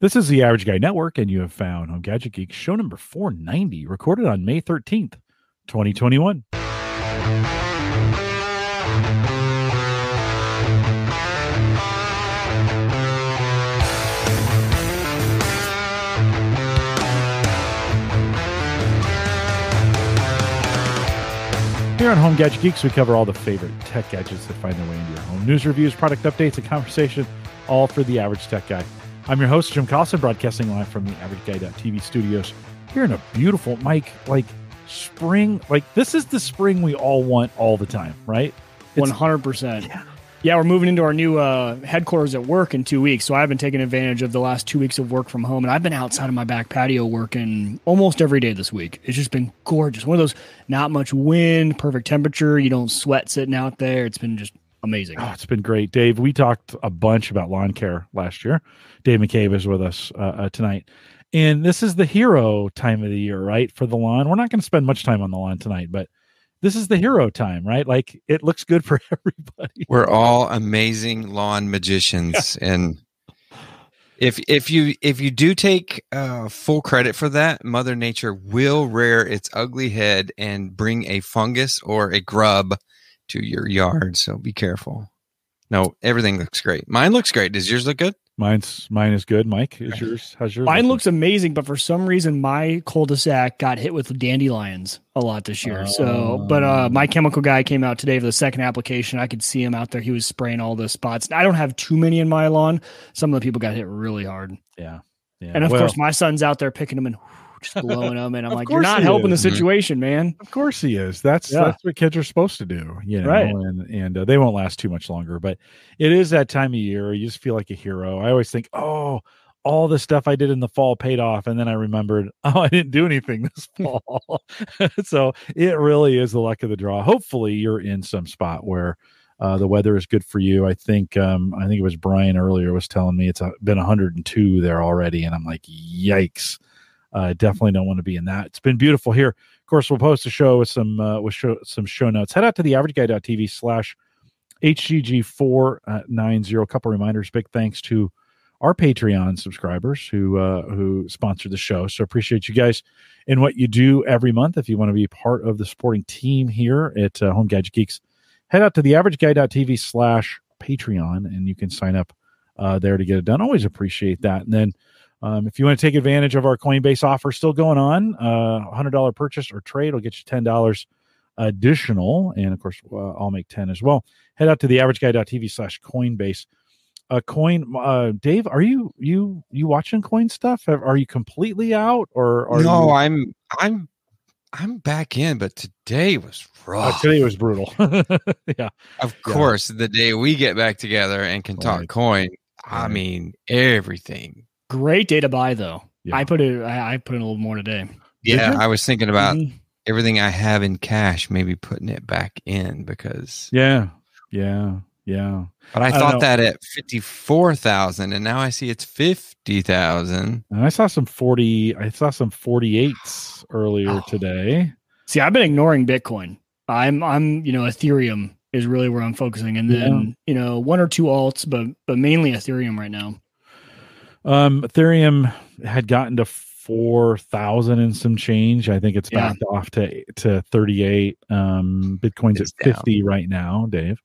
This is the Average Guy Network, and you have found Home Gadget Geek show number 490, recorded on May 13th, 2021. Here on Home Gadget Geeks, we cover all the favorite tech gadgets that find their way into your home. News reviews, product updates, and conversation, all for the average tech guy. I'm your host, Jim Collison, broadcasting live from the AverageGuy.tv studios here in a beautiful, Mike, like spring. Like, this is the spring we all want all the time, right? One hundred percent. Yeah, we're moving into our new uh, headquarters at work in two weeks, so I've been taking advantage of the last two weeks of work from home, and I've been outside of my back patio working almost every day this week. It's just been gorgeous. One of those not much wind, perfect temperature. You don't sweat sitting out there. It's been just amazing. Oh, it's been great, Dave. We talked a bunch about lawn care last year. Dave McCabe is with us uh, uh, tonight, and this is the hero time of the year, right? For the lawn, we're not going to spend much time on the lawn tonight, but this is the hero time, right? Like it looks good for everybody. We're all amazing lawn magicians, and if if you if you do take uh, full credit for that, Mother Nature will rear its ugly head and bring a fungus or a grub to your yard. So be careful. No, everything looks great. Mine looks great. Does yours look good? Mine's mine is good. Mike, is yours? How's yours? Mine looking? looks amazing, but for some reason, my cul-de-sac got hit with dandelions a lot this year. So, but uh, my chemical guy came out today for the second application. I could see him out there. He was spraying all the spots. I don't have too many in my lawn. Some of the people got hit really hard, yeah, yeah. and of Well, course, my son's out there picking them and just blowing them. And I'm like, you're not he helping the situation, man. Of course he is. That's Yeah. that's what kids are supposed to do, you know. Right. And and uh, they won't last too much longer. But it is that time of year. You just feel like a hero. I always think, oh, all the stuff I did in the fall paid off, and then I remembered, oh, I didn't do anything this fall. so it really is the luck of the draw. Hopefully, you're in some spot where. Uh, the weather is good for you. I think um, I think it was Brian earlier was telling me it's uh been 102 there already, and I'm like, yikes! Uh, definitely don't want to be in that. It's been beautiful here. Of course, we'll post a show with some uh, with show, some show notes. Head out to the averageguy.tv slash HGG490. A couple reminders. Big thanks to our Patreon subscribers who uh, who sponsor the show. So appreciate you guys and what you do every month. If you want to be part of the supporting team here at uh, Home Gadget Geeks, head out to the averageguy.tv slash Patreon and you can sign up uh, there to get it done. Always appreciate that. And then um, if you want to take advantage of our Coinbase offer still going on, uh, $100 purchase or trade will get you $10 additional. And of course, uh, I'll make 10 as well. Head out to the averageguy.tv slash Coinbase. Uh, coin, uh, Dave, are you you you watching coin stuff? Are you completely out or are no, you, I'm I'm I'm back in, but today was uh, rough. today was brutal. yeah, of yeah. course, the day we get back together and can talk Right. coin, I mean everything. Great day to buy, though. Yeah. I put it. I, I put in a little more today. Yeah. I was thinking about Mhm. everything I have in cash, maybe putting it back in because. yeah, yeah, yeah. But I, I thought know. that at fifty four thousand, and now I see it's fifty thousand. And I saw some forty. I saw some forty eights earlier Oh. today. See, I've been ignoring Bitcoin. I'm, I'm, you know, Ethereum is really where I'm focusing, and then you know, one or two alts, but but mainly Ethereum right now. Um, Ethereum had gotten to four thousand and some change. I think it's Yeah. backed off to to thirty eight. Um, Bitcoin's It's at down. fifty right now, Dave.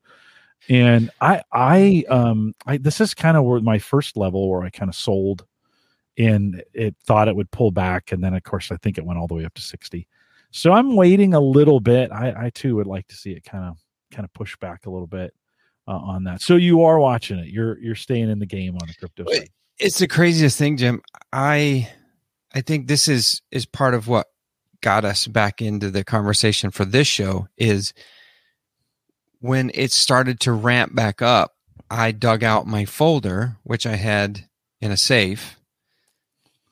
And I, I, um, I this is kind of where my first level where I kind of sold, and it thought it would pull back, and then of course I think it went all the way up to sixty. So I'm waiting a little bit. I, I too would like to see it kind of kind of push back a little bit uh, on that. So you are watching it. You're you're staying in the game on the crypto side. It's the craziest thing, Jim. I I think this is is part of what got us back into the conversation for this show is when it started to ramp back up, I dug out my folder, which I had in a safe,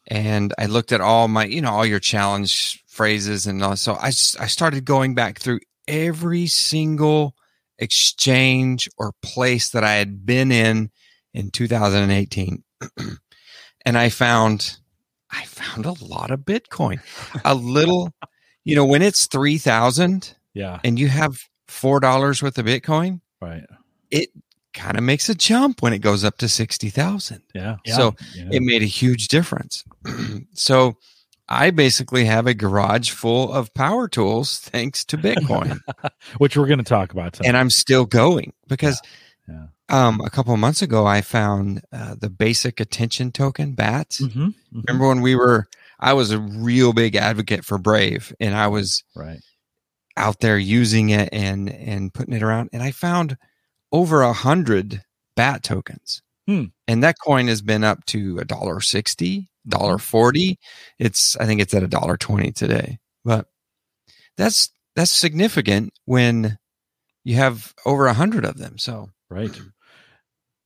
and I looked at all my, you know, all your challenge phrases and all. So I started going back through every single exchange or place that I had been in in 2018. And I found, I found a lot of Bitcoin, a little, you know, when it's 3000 Yeah, and you have $4 worth of Bitcoin, right. it kind of makes a jump when it goes up to 60,000. Yeah. So yeah. it made a huge difference. so I basically have a garage full of power tools thanks to Bitcoin. which we're going to talk about tonight. and I'm still going because Yeah, um, a couple of months ago I found uh, the basic attention token BAT. Mhm, mhm. Remember when we were? I was a real big advocate for Brave, and I was Right. out there using it and and putting it around, and I found over a hundred BAT tokens, Hmm. and that coin has been up to a dollar sixty, dollar forty. It's I think it's at a dollar twenty today, but that's that's significant when you have over a hundred of them. So Right.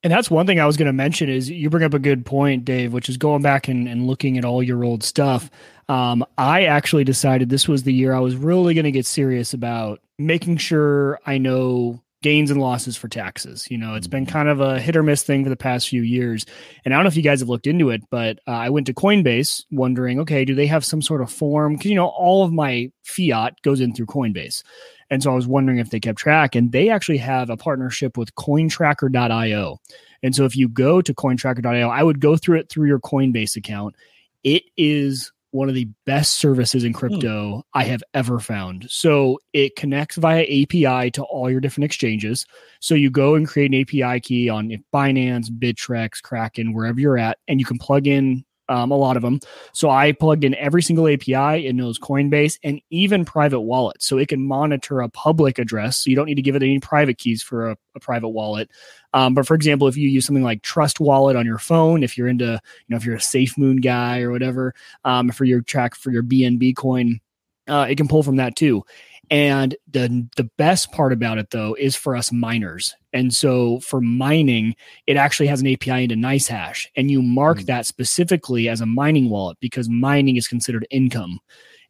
And that's one thing I was going to mention is you bring up a good point, Dave, which is going back and, and looking at all your old stuff. Um, I actually decided this was the year I was really going to get serious about making sure I know gains and losses for taxes. You know, it's been kind of a hit or miss thing for the past few years. And I don't know if you guys have looked into it, but uh, I went to Coinbase wondering, okay, do they have some sort of form? Because, you know, all of my fiat goes in through Coinbase. And so I was wondering if they kept track, and they actually have a partnership with cointracker.io. And so if you go to cointracker.io, I would go through it through your Coinbase account. It is one of the best services in hmm. crypto I have ever found. So it connects via API to all your different exchanges. So you go and create an API key on Binance, Bittrex, Kraken, wherever you're at, and you can plug in um, a lot of them. So I plugged in every single API. It knows Coinbase and even private wallets. So it can monitor a public address. So you don't need to give it any private keys for a, a private wallet. Um, but for example, if you use something like Trust Wallet on your phone, if you're into, you know, if you're a Safe Moon guy or whatever, um, for your track for your BNB coin, uh, it can pull from that too. And the the best part about it though is for us miners. And so for mining, it actually has an API into NiceHash, and you mark Mm. that specifically as a mining wallet because mining is considered income.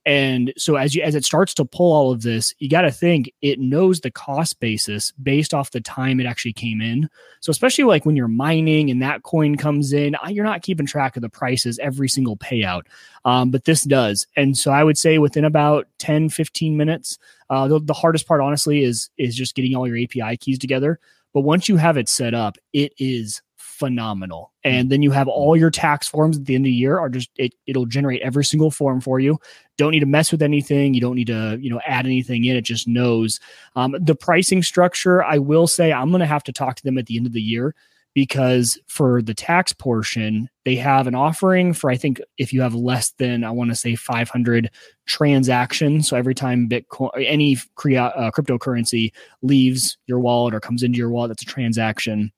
And so as you as it starts to pull all of this, you got to think it knows the cost basis based off the time it actually came in. So especially like when you're mining and that coin comes in, you're not keeping track of the prices every single payout. Um, but this does. And so I would say within about 10, 15 minutes, uh, the, the hardest part, honestly, is is just getting all your API keys together. But once you have it set up, it is phenomenal. And then you have all your tax forms at the end of the year are just it it'll generate every single form for you. Don't need to mess with anything. You don't need to, you know, add anything in. It just knows. Um, the pricing structure, I will say I'm gonna have to talk to them at the end of the year because for the tax portion, they have an offering for I think if you have less than I want to say 500 transactions. So every time Bitcoin, any crea- uh, cryptocurrency leaves your wallet or comes into your wallet, that's a transaction.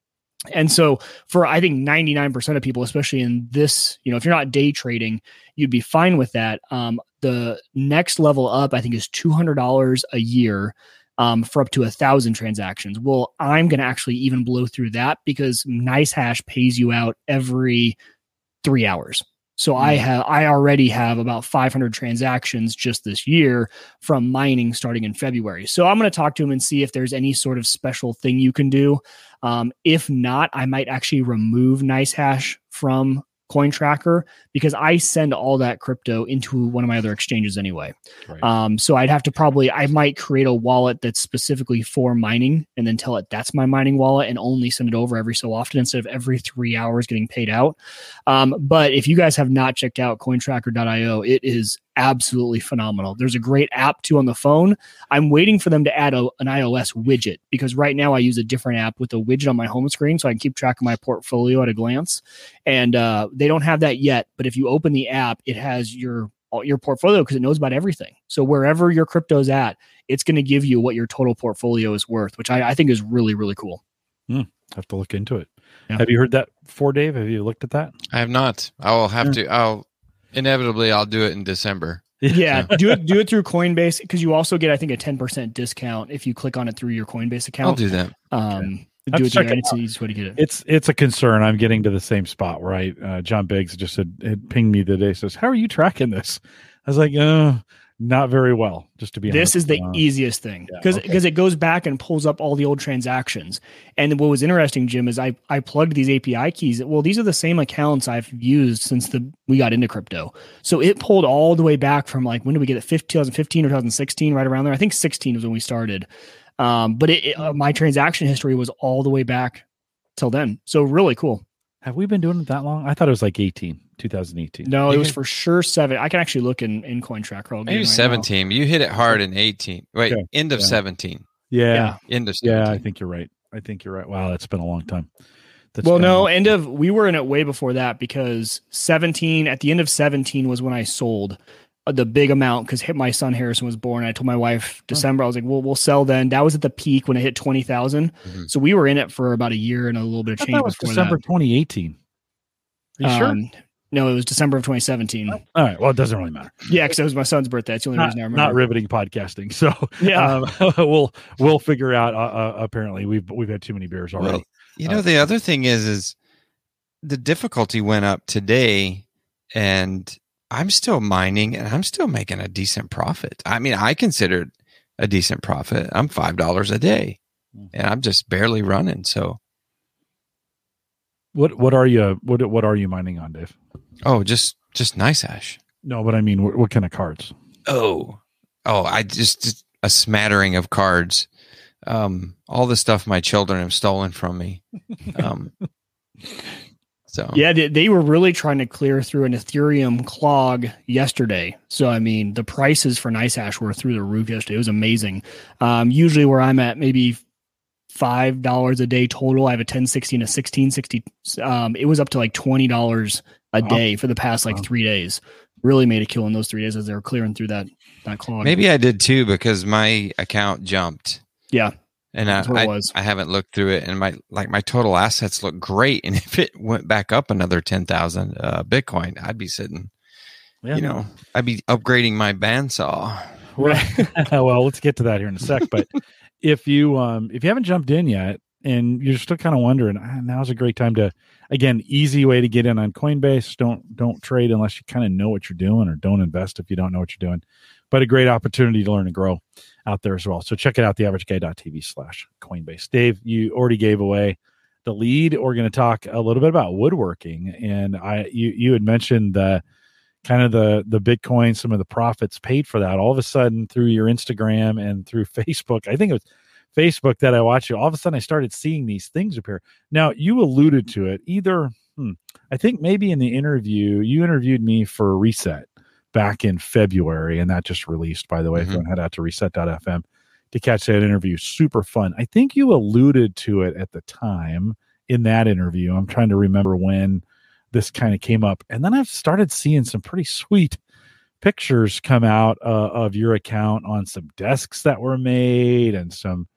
And so for I think 99% of people, especially in this, you know, if you're not day trading, you'd be fine with that. Um, the next level up, I think, is $200 a year um, for up to a thousand transactions. Well, I'm going to actually even blow through that because NiceHash pays you out every three hours. So I have I already have about 500 transactions just this year from mining starting in February. So I'm going to talk to him and see if there's any sort of special thing you can do. Um, if not, I might actually remove NiceHash from CoinTracker because I send all that crypto into one of my other exchanges anyway. Right. Um, so I'd have to probably I might create a wallet that's specifically for mining and then tell it that's my mining wallet and only send it over every so often instead of every three hours getting paid out. Um, but if you guys have not checked out cointracker.io, it is absolutely phenomenal. There's a great app too on the phone. I'm waiting for them to add a, an iOS widget because right now I use a different app with a widget on my home screen so I can keep track of my portfolio at a glance. And uh, they don't have that yet. But if you open the app, it has your your portfolio because it knows about everything. So wherever your crypto's at, it's going to give you what your total portfolio is worth, which I, I think is really really cool. have to look into it. Yeah. Have you heard that for Dave? Have you looked at that? I have not. I will have Yeah. to. I'll inevitably I'll do it in December. Yeah, do it do it through Coinbase because you also get I think a 10% discount if you click on it through your Coinbase account. I'll do that. Um, Have do it through check there. it It's the easiest way to get it. It's it's a concern. I'm getting to the same spot, right? Uh, John Biggs just had, had pinged me today. Says, "How are you tracking this?" I was like, "Uh, not very well." Just to be honest. This honest. is the Uh, easiest thing Yeah, because okay. it goes back and pulls up all the old transactions. And what was interesting, Jim, is I I plugged these API keys. Well, these are the same accounts I've used since the we got into crypto. So it pulled all the way back from like when did we get it? 15, 2015 or 2016, right around there. I think 16 was when we started. Um, but it, it, uh, my transaction history was all the way back till then. So really cool. Have we been doing it that long? I thought it was like 18, 2018. No, it You was for sure seven. I can actually look in in Coin Tracker. Maybe in right now. 17. You hit it hard in 18. Wait, Okay. end of Yeah. 17. Yeah. Yeah. End of 17. Yeah, I think you're right. I think you're right. Wow, that's been a long time. That's well, no, end of we were in it way before that because 17 at the end of 17 was when I sold the big amount because hit my son Harrison was born. I told my wife December. I was like, "Well, we'll sell then." That was at the peak when it hit 20,000. Mhm. So we were in it for about a year and a little bit of change thought it was December that. 2018. Are you sure? Um, No, it was December of 2017. All right. Well, it doesn't really matter. Yeah, because it was my son's birthday. That's the only Not, reason I remember. not riveting podcasting. So Yeah. um, we'll we'll figure out. Uh, uh, apparently, we've we've had too many beers already. Well, you know, the other thing is, is the difficulty went up today, and I'm still mining, and I'm still making a decent profit. I mean, I consider it a decent profit. I'm five dollars a day, and I'm just barely running. So, what what are you what what are you mining on, Dave? oh, just just NiceHash. No, but I mean, what, what kind of cards? Oh, oh, I just, just a smattering of cards. Um, all the stuff my children have stolen from me. Um, so Yeah, they, they were really trying to clear through an Ethereum clog yesterday. So I mean, the prices for NiceHash were through the roof yesterday. It was amazing. Um, usually where I'm at, maybe five dollars a day total. I have a ten sixty and a sixteen sixty. Um, it was up to like twenty dollars a Wow. day for the past like Wow. three days. Really made a kill in those three days as they were clearing through that that clog. maybe I did too because my account jumped. Yeah. And I, I, was. I haven't looked through it, and my like my total assets look great. And if it went back up another ten thousand uh, Bitcoin, I'd be sitting. Yeah. You know, I'd be upgrading my bandsaw. well, let's get to that here in a sec. But if you um if you haven't jumped in yet and you're still kind of wondering, ah, now's a great time to again easy way to get in on Coinbase. Don't don't trade unless you kind of know what you're doing, or don't invest if you don't know what you're doing. But a great opportunity to learn and grow out there as well. So check it out, theaverageguy.tv slash Coinbase. Dave, you already gave away the lead. We're going to talk a little bit about woodworking, and I you you had mentioned the kind of the the Bitcoin, some of the profits paid for that. All of a sudden, through your Instagram and through Facebook, I think it was Facebook that I watched you. All of a sudden, I started seeing these things appear. Now, you alluded to it either. Hmm, I think maybe in the interview, you interviewed me for Reset back in February, and that just released. By the way, if you want to head out to Reset.fm to catch that interview, super fun. I think you alluded to it at the time in that interview. I'm trying to remember when this kind of came up, and then I've started seeing some pretty sweet pictures come out uh, of your account on some desks that were made and some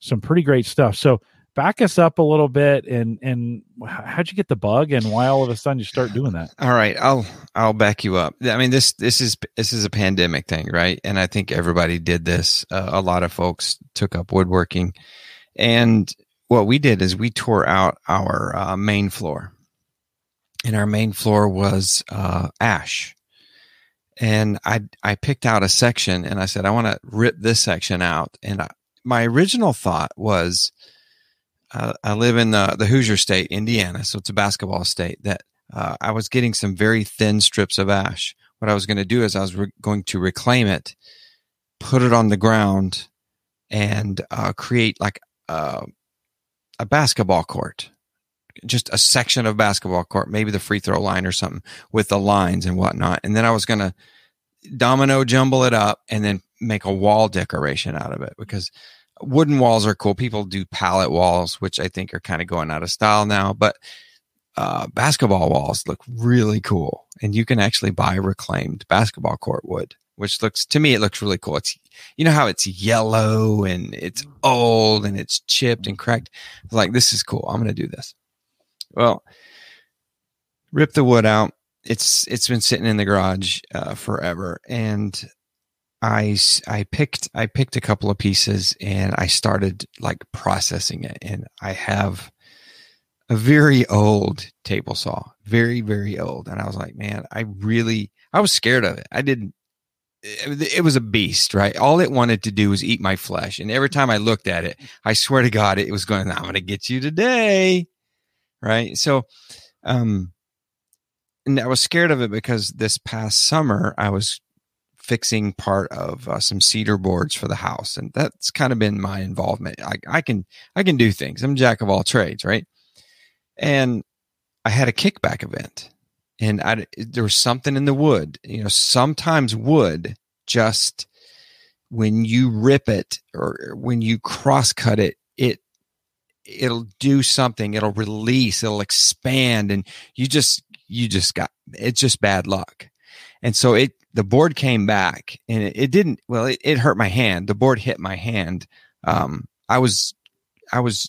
some pretty great stuff. So back us up a little bit and and how'd you get the bug and why all of a sudden you start doing that? All right, I'll I'll back you up. I mean this this is this is a pandemic thing, right? And I think everybody did this. Uh, a lot of folks took up woodworking, and what we did is we tore out our uh, main floor, and our main floor was uh, ash. And I I picked out a section, and I said I want to rip this section out. And I, my original thought was, uh, I live in the the Hoosier State, Indiana, so it's a basketball state. That uh, I was getting some very thin strips of ash. What I was going to do is I was re- going to reclaim it, put it on the ground, and uh, create like uh, a basketball court, just a section of basketball court, maybe the free throw line or something with the lines and whatnot. And then I was going to domino jumble it up and then make a wall decoration out of it because wooden walls are cool. People do pallet walls, which I think are kind of going out of style now, but uh, basketball walls look really cool. And you can actually buy reclaimed basketball court wood, which looks to me, it looks really cool. It's, you know, how it's yellow and it's old and it's chipped and cracked. Like, this is cool. I'm going to do this. Well, rip the wood out. It's, it's been sitting in the garage uh, forever. And I, I picked, I picked a couple of pieces and I started like processing it. And I have, a very old table saw, very, very old. And I was like, man, I really, I was scared of it. I didn't, it, it was a beast, right? All it wanted to do was eat my flesh. And every time I looked at it, I swear to God, it was going, I'm going to get you today. Right. So, um, and I was scared of it because this past summer I was fixing part of uh, some cedar boards for the house, and that's kind of been my involvement. I, I can I can do things. I'm jack of all trades, right? and I had a kickback event, and I there was something in the wood. You know, sometimes wood just when you rip it or when you cross cut it, it it'll do something. It'll release. It'll expand, and you just you just got it's just bad luck. And so it the board came back, and it, it didn't. Well, it, it hurt my hand. The board hit my hand. Um, I was I was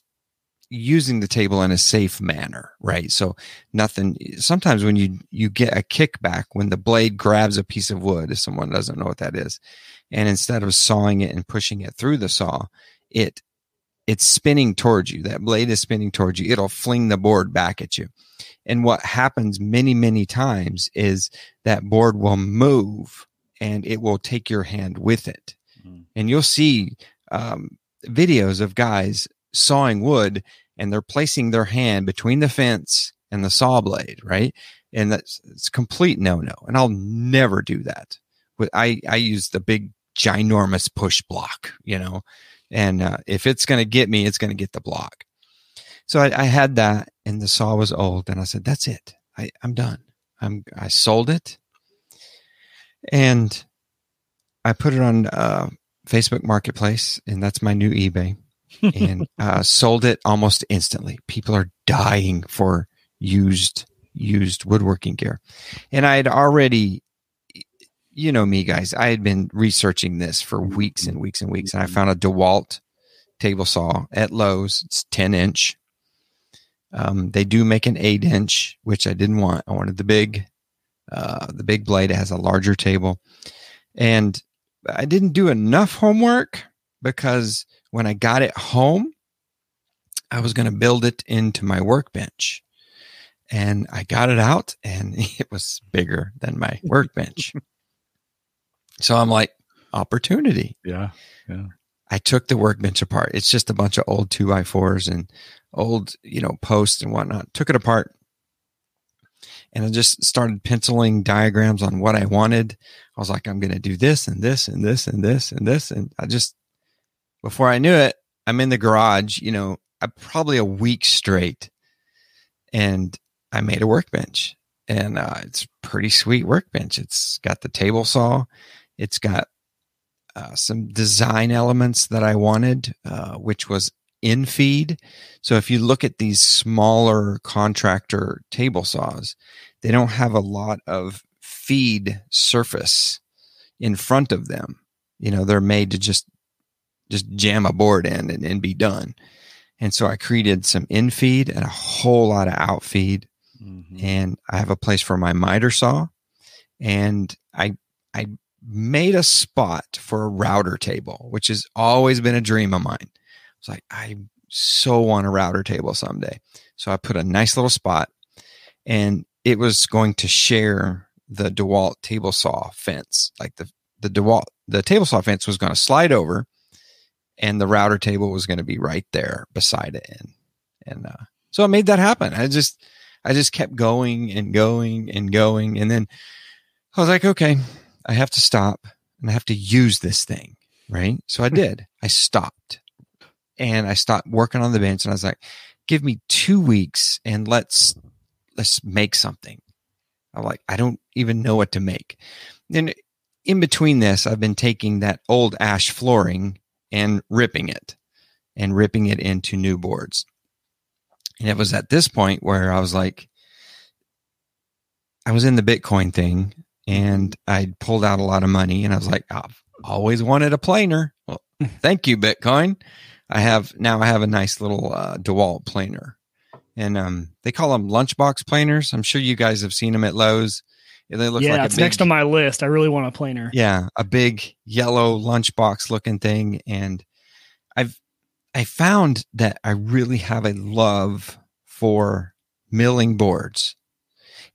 using the table in a safe manner, right? So nothing. Sometimes when you you get a kickback when the blade grabs a piece of wood, if someone doesn't know what that is, and instead of sawing it and pushing it through the saw, it it's spinning towards you. That blade is spinning towards you. It'll fling the board back at you. And what happens many many times is that board will move and it will take your hand with it. Mm. And you'll see um, videos of guys sawing wood and they're placing their hand between the fence and the saw blade, right? And that's it's complete no no. And I'll never do that. I I use the big ginormous push block, you know, and uh, if it's going to get me, it's going to get the block. So I, I, had that, and the saw was old, and I said, "That's it. I, I'm done. I'm I sold it, and I put it on uh, Facebook Marketplace, and that's my new eBay and uh, sold it almost instantly. People are dying for used used woodworking gear, and I had already, you know me, guys. I had been researching this for weeks and weeks and weeks, and I found a DeWalt table saw at Lowe's. It's ten inch. Um, they do make an eight inch, which I didn't want. I wanted the big, uh, the big blade. It has a larger table, and I didn't do enough homework because when I got it home, I was going to build it into my workbench. And I got it out and it was bigger than my workbench. so I'm like, opportunity. Yeah. Yeah. I took the workbench apart. It's just a bunch of old two by fours and old, you know, posts and whatnot. Took it apart and I just started penciling diagrams on what I wanted. I was like, I'm going to do this and this and this and this and this. And I just before I knew it, I'm in the garage, you know, probably a week straight. And I made a workbench and uh, it's pretty sweet workbench. It's got the table saw. It's got uh, some design elements that I wanted, uh, which was in feed. So if you look at these smaller contractor table saws, they don't have a lot of feed surface in front of them. You know, they're made to just just jam a board in and, and be done. And so I created some in feed and a whole lot of out feed. Mm-hmm. And I have a place for my miter saw. And I I made a spot for a router table, which has always been a dream of mine. It's like I so want a router table someday. So I put a nice little spot and it was going to share the DeWalt table saw fence. Like the the DeWalt the table saw fence was going to slide over and the router table was going to be right there beside it and and uh, so i made that happen i just i just kept going and going and going and then i was like okay i have to stop and i have to use this thing right? So i hmm. did. I stopped. And i stopped working on the bench and i was like give me two weeks and let's let's make something. I'm like i don't even know what to make. And in between this i've been taking that old ash flooring and ripping it and ripping it into new boards. And it was at this point where I was like, I was in the Bitcoin thing and I pulled out a lot of money and I was like, I've always wanted a planer. Well, thank you, Bitcoin. I have now I have a nice little uh, DeWalt planer and um, they call them lunchbox planers. I'm sure you guys have seen them at Lowe's. They look yeah, like it's big, next on my list. I really want a planer. Yeah, a big yellow lunchbox looking thing, and I've I found that I really have a love for milling boards.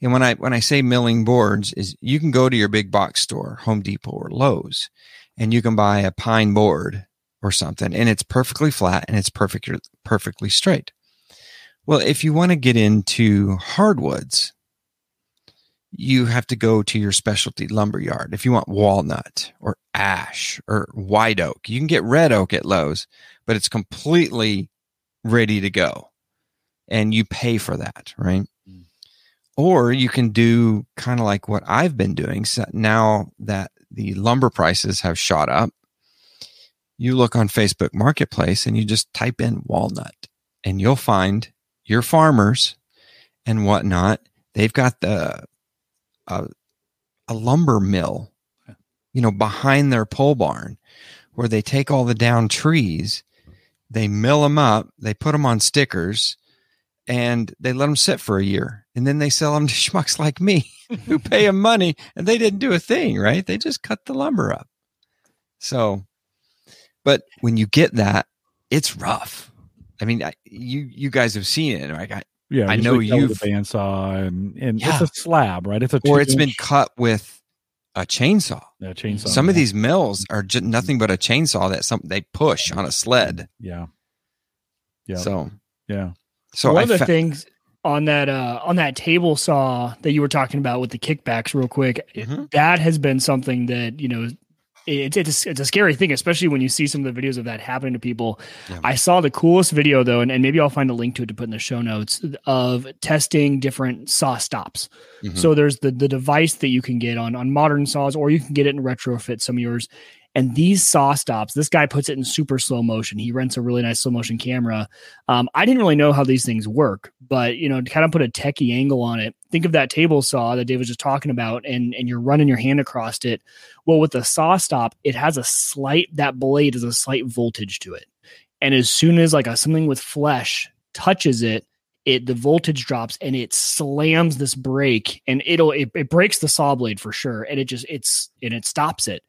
And when I when I say milling boards, is you can go to your big box store, Home Depot or Lowe's, and you can buy a pine board or something, and it's perfectly flat and it's perfectly perfectly straight. Well, if you want to get into hardwoods, you have to go to your specialty lumber yard. If you want walnut or ash or white oak, you can get red oak at Lowe's, but it's completely ready to go. and you pay for that, right? Or you can do kind of like what I've been doing. So now that the lumber prices have shot up, you look on Facebook Marketplace and you just type in walnut and you'll find your farmers and whatnot. They've got the uh, a lumber mill, you know, behind their pole barn where they take all the down trees, they mill them up, they put them on stickers, and they let them sit for a year. And then they sell them to schmucks like me who pay them money and they didn't do a thing, right? They just cut the lumber up. So, but when you get that, it's rough. I mean, I, you you guys have seen it, right? I, yeah, I know you the bandsaw and and yeah. it's a slab, right? It's a or it's been cut with a chainsaw. Yeah, chainsaw. Some yeah. of these mills are just mm-hmm. nothing but a chainsaw that some they push on a sled. Yeah. Yeah. So yeah. So one I of the fa- things on that uh on that table saw that you were talking about with the kickbacks, real quick, mm-hmm. that has been something that you know it's it's a, it's a scary thing, especially when you see some of the videos of that happening to people. Yeah. I saw the coolest video though, and, and maybe I'll find a link to it to put in the show notes of testing different saw stops. Mm-hmm. So there's the the device that you can get on on modern saws, or you can get it and retrofit some of yours. And these saw stops, this guy puts it in super slow motion. He rents a really nice slow motion camera. Um, I didn't really know how these things work, but you know, to kind of put a techie angle on it, think of that table saw that Dave was just talking about, and and you're running your hand across it. Well, with the saw stop, it has a slight that blade has a slight voltage to it, and as soon as like a something with flesh touches it, it the voltage drops and it slams this brake and it'll it, it breaks the saw blade for sure and it just it's and it stops it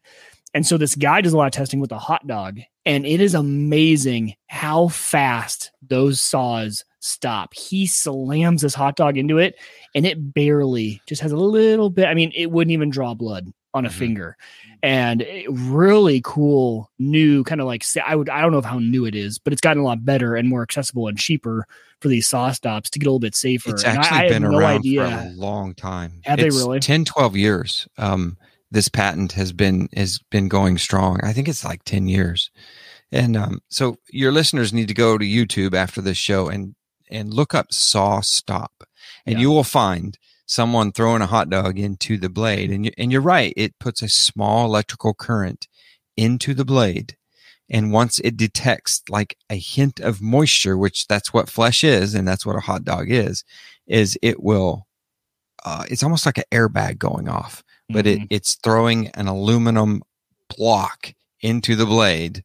and so this guy does a lot of testing with a hot dog, and it is amazing how fast those saws stop. He slams this hot dog into it, and it barely just has a little bit. I mean, it wouldn't even draw blood on a mm-hmm. finger. And really cool, new kind of like I would I don't know how new it is, but it's gotten a lot better and more accessible and cheaper for these saw stops to get a little bit safer. It's actually I, I been no around idea. for a long time. Have it's they really? 10, 12 years. Um, this patent has been has been going strong. I think it's like 10 years. And um, so your listeners need to go to YouTube after this show and and look up saw stop. And yeah. you will find someone throwing a hot dog into the blade and you, and you're right, it puts a small electrical current into the blade. And once it detects like a hint of moisture, which that's what flesh is, and that's what a hot dog is, is it will, uh, it's almost like an airbag going off but mm-hmm. it, it's throwing an aluminum block into the blade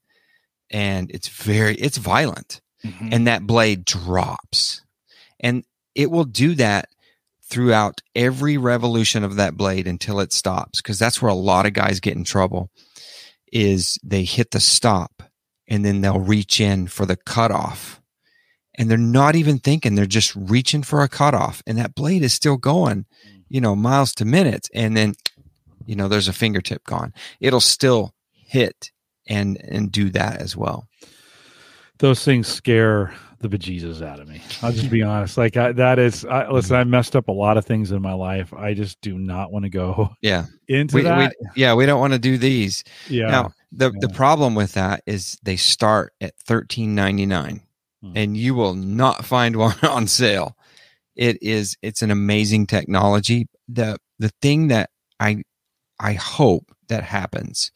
and it's very it's violent mm-hmm. and that blade drops and it will do that throughout every revolution of that blade until it stops because that's where a lot of guys get in trouble is they hit the stop and then they'll reach in for the cutoff and they're not even thinking they're just reaching for a cutoff and that blade is still going mm. you know miles to minutes and then you know there's a fingertip gone. It'll still hit and and do that as well. Those things scare the bejesus out of me. I'll just be honest. Like I, that is I, listen i messed up a lot of things in my life. I just do not want to go yeah. into we, that. we, yeah we don't want to do these. Yeah. Now the yeah. the problem with that is they start at 13.99 hmm. and you will not find one on sale. It is it's an amazing technology. The the thing that i I hope that happens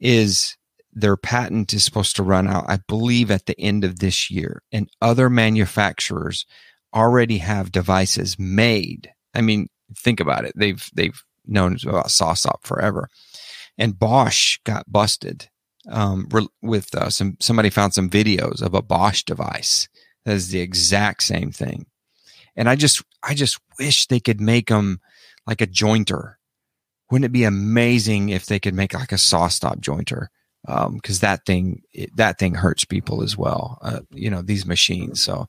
is their patent is supposed to run out, I believe, at the end of this year. And other manufacturers already have devices made. I mean, think about it. They've they've known about SawStop forever. And Bosch got busted um, with uh, some somebody found some videos of a Bosch device that is the exact same thing. And I just I just wish they could make them like a jointer wouldn't it be amazing if they could make like a saw stop jointer? Because um, that thing it, that thing hurts people as well. Uh, you know these machines. So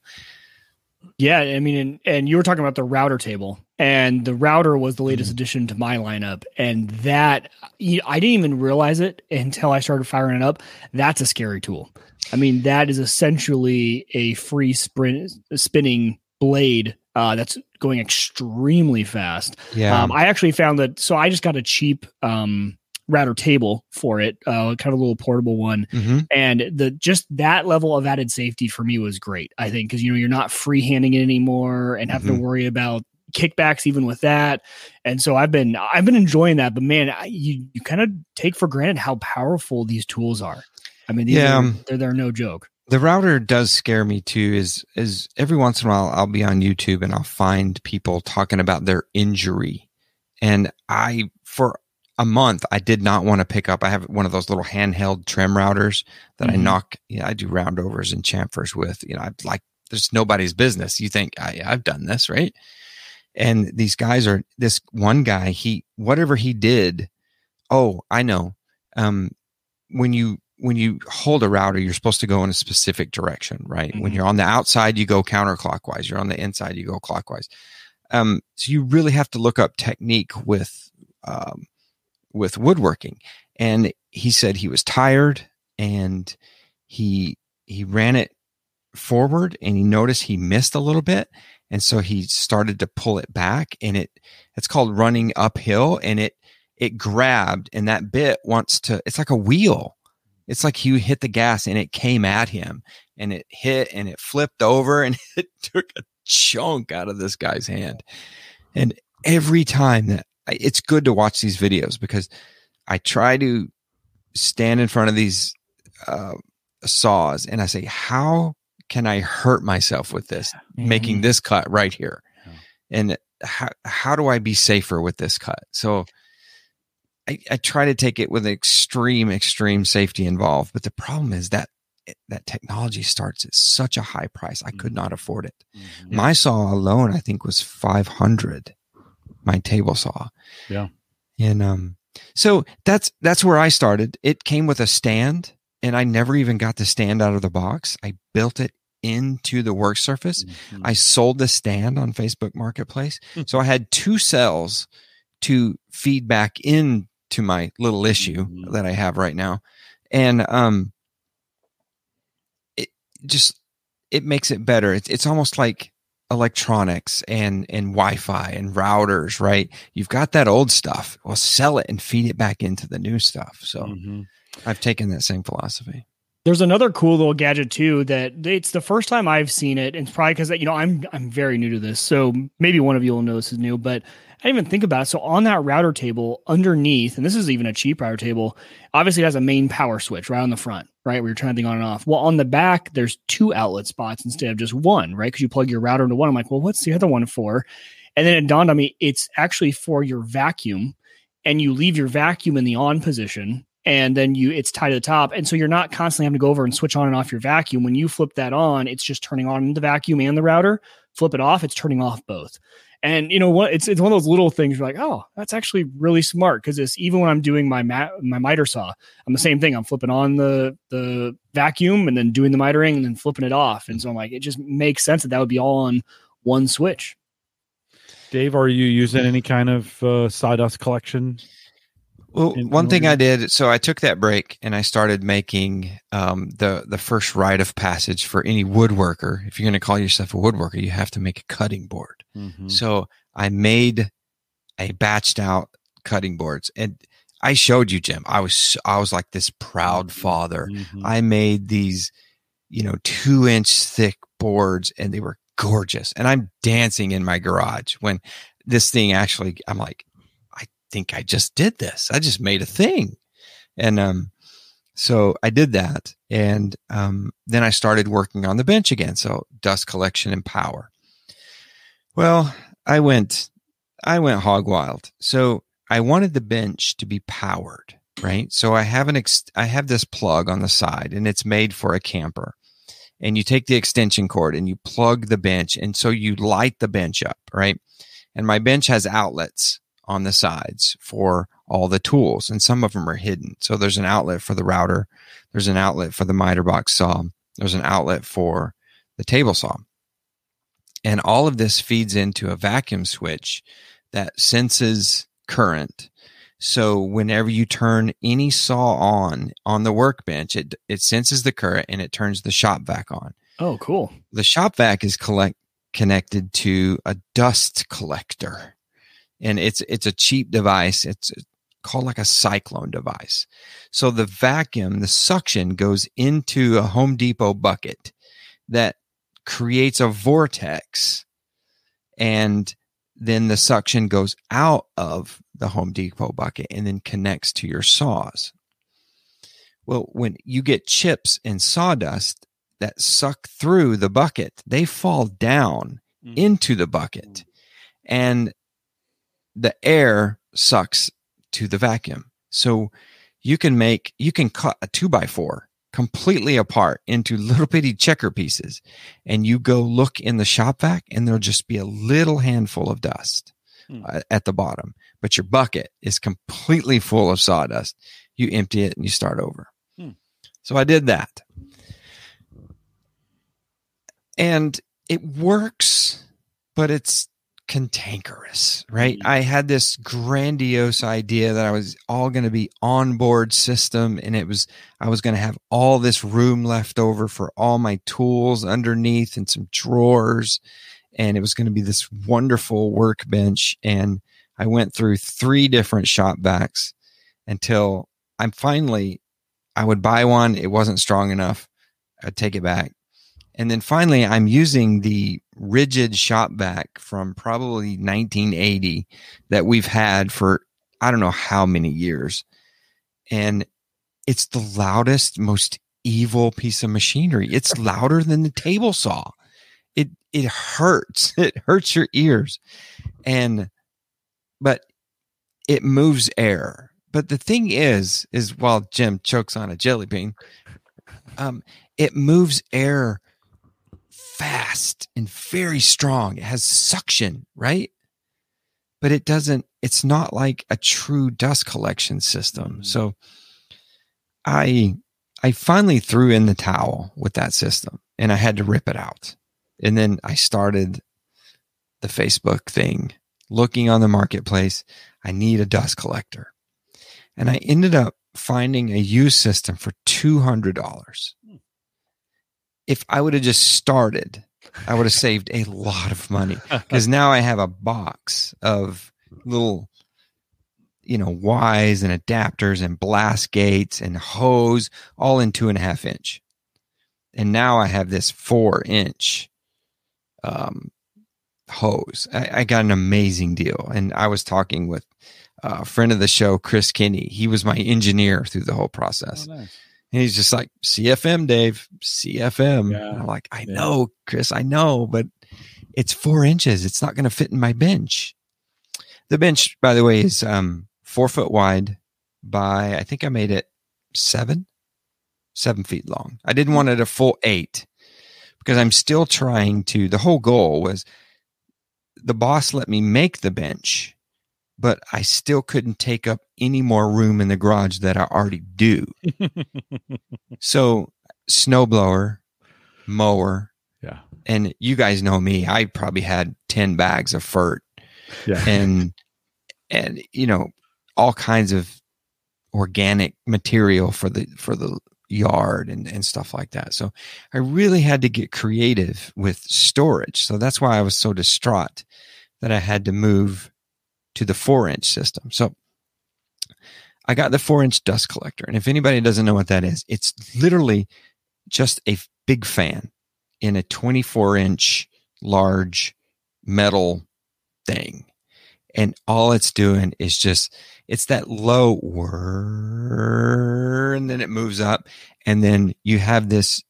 yeah, I mean, and, and you were talking about the router table, and the router was the latest mm-hmm. addition to my lineup, and that I didn't even realize it until I started firing it up. That's a scary tool. I mean, that is essentially a free sprint spinning blade uh, that's going extremely fast. Yeah. Um, I actually found that. So I just got a cheap um, router table for it, uh, kind of a little portable one. Mhm. And the just that level of added safety for me was great. I think because you know you're not free handing it anymore and having Mhm. to worry about kickbacks even with that. And so I've been I've been enjoying that. But man, I, you you kind of take for granted how powerful these tools are. I mean, these Yeah, are, um, they're they're no joke. The router does scare me too is is every once in a while I'll be on YouTube and I'll find people talking about their injury. And I for a month I did not want to pick up I have one of those little handheld trim routers that I Mhm. knock you know, I do roundovers and chamfers with. You know, I like there's nobody's business. You think I I've done this, right? And these guys are this one guy, he whatever he did, oh, I know. Um when you when you hold a router, you're supposed to go in a specific direction, right? When Mhm. you're on the outside, you go counterclockwise. You're on the inside, you go clockwise. Um, so you really have to look up technique with um, with woodworking. And he said he was tired, and he he ran it forward, and he noticed he missed a little bit, and so he started to pull it back, and it it's called running uphill, and it it grabbed, and that bit wants to. It's like a wheel it's like he hit the gas and it came at him and it hit and it flipped over and it took a chunk out of this guy's hand. And every time that I- it's good to watch these videos because I try to stand in front of these uh, saws and I say, how can I hurt myself with this, making this cut right here? Yeah. And how, how do I be safer with this cut? So I, I try to take it with extreme, extreme safety involved. But the problem is that that technology starts at such a high price. I could Mhm. not afford it. Mhm. My saw alone, I think, was five hundred. My table saw. Yeah. And um, so that's that's where I started. It came with a stand, and I never even got the stand out of the box. I built it into the work surface. Mhm. I sold the stand on Facebook Marketplace. so I had two cells to feed back into my little issue Mhm. that I have right now. And um it just it makes it better. It's it's almost like electronics and and Wi-Fi and routers, right? You've got that old stuff. Well, sell it and feed it back into the new stuff. So Mhm. I've taken that same philosophy. There's another cool little gadget too that it's the first time I've seen it, and it's probably because you know I'm I'm very new to this, so maybe one of you will know this is new, but I didn't even think about it. So on that router table underneath, and this is even a cheap router table, obviously it has a main power switch right on the front, right where you're turning the thing on and off. Well, on the back there's two outlet spots instead of just one, right? Because you plug your router into one. I'm like, well, what's the other one for? And then it dawned on me it's actually for your vacuum, and you leave your vacuum in the on position and then you it's tied to the top. And so you're not constantly having to go over and switch on and off your vacuum. When you flip that on it's just turning on the vacuum and the router. Flip it off it's turning off both. And you know what? It's it's one of those little things you're like oh that's actually really smart. Because it's even when i'm doing my ma- my miter saw i'm the same thing. I'm flipping on the the vacuum and then doing the mitering and then flipping it off. And so i'm like it just makes sense that that would be all on one switch. Dave, are you using any kind of uh, sawdust collection? Well, in- one in thing I did, so I took that break and I started making um, the the first rite of passage for any woodworker. If you're going to call yourself a woodworker, you have to make a cutting board. Mhm. So I made a batched out cutting boards, and I showed you, Jim. I was I was like this proud father. Mhm. I made these, you know, two inch thick boards, and they were gorgeous. And I'm dancing in my garage when this thing actually. I'm like, think I just did this. I just made a thing, and um, so I did that, and um, then I started working on the bench again. So dust collection and power. Well, I went, I went hog wild. So I wanted the bench to be powered, right? So I have an, ex- I have this plug on the side, and it's made for a camper. And you take the extension cord and you plug the bench, and so you light the bench up, right? And my bench has outlets on the sides for all the tools, and some of them are hidden. So there's an outlet for the router, there's an outlet for the miter box saw, there's an outlet for the table saw. And all of this feeds into a vacuum switch that senses current. So whenever you turn any saw on on the workbench, it it senses the current and it turns the shop vac on. oh cool The shop vac is collect connected to a dust collector, and it's it's a cheap device. It's called like a cyclone device. So the vacuum, the suction goes into a Home Depot bucket that creates a vortex and then the suction goes out of the Home Depot bucket and then connects to your saws. Well, when you get chips and sawdust that suck through the bucket, they fall down Mm. into the bucket and the air sucks to the vacuum. So you can make, you can cut a two by four completely apart into little bitty checker pieces and you go look in the shop vac and there'll just be a little handful of dust Hmm. uh, at the bottom, but your bucket is completely full of sawdust. You empty it and you start over. Hmm. So I did that. And it works, but it's cantankerous, right? Mhm. I had this grandiose idea that I was all going to be onboard system and it was I was going to have all this room left over for all my tools underneath and some drawers and it was going to be this wonderful workbench and I went through three different shop vacs until I'm finally I would buy one it wasn't strong enough I'd take it back and then finally, I'm using the Ridgid shop vac from probably 1980 that we've had for I don't know how many years. And it's the loudest, most evil piece of machinery. It's louder than the table saw. It it hurts. It hurts your ears. And but it moves air. But the thing is, is while Jim chokes on a jelly bean, um, it moves air fast and very strong. It has suction, right? But it doesn't, it's not like a true dust collection system. Mhm. So I I finally threw in the towel with that system and I had to rip it out. And then I started the Facebook thing, looking on the marketplace. I need a dust collector. And I ended up finding a used system for $200 if I would have just started, I would have saved a lot of money because now I have a box of little, you know, Ys and adapters and blast gates and hose all in two and a half inch. And now I have this four inch um, hose. I, I got an amazing deal. And I was talking with a friend of the show, Chris Kinney. He was my engineer through the whole process. Oh, nice. And he's just like, CFM, Dave, CFM. Yeah. I'm like, I Yeah. know, Chris, I know, but it's four inches. It's not going to fit in my bench. The bench, by the way, is um, four foot wide by, I think I made it seven, seven feet long. I didn't want it a full eight because I'm still trying to, the whole goal was the boss let me make the bench, but I still couldn't take up any more room in the garage that I already do. So snowblower, mower, Yeah. and you guys know me. I probably had ten bags of fert Yeah. and and you know all kinds of organic material for the for the yard and and stuff like that. So I really had to get creative with storage. So that's why I was so distraught that I had to move to the four inch system. So I got the four inch dust collector. And if anybody doesn't know what that is, it's literally just a big fan in a 24 inch large metal thing. And all it's doing is just, it's that low whir, and then it moves up. And then you have this,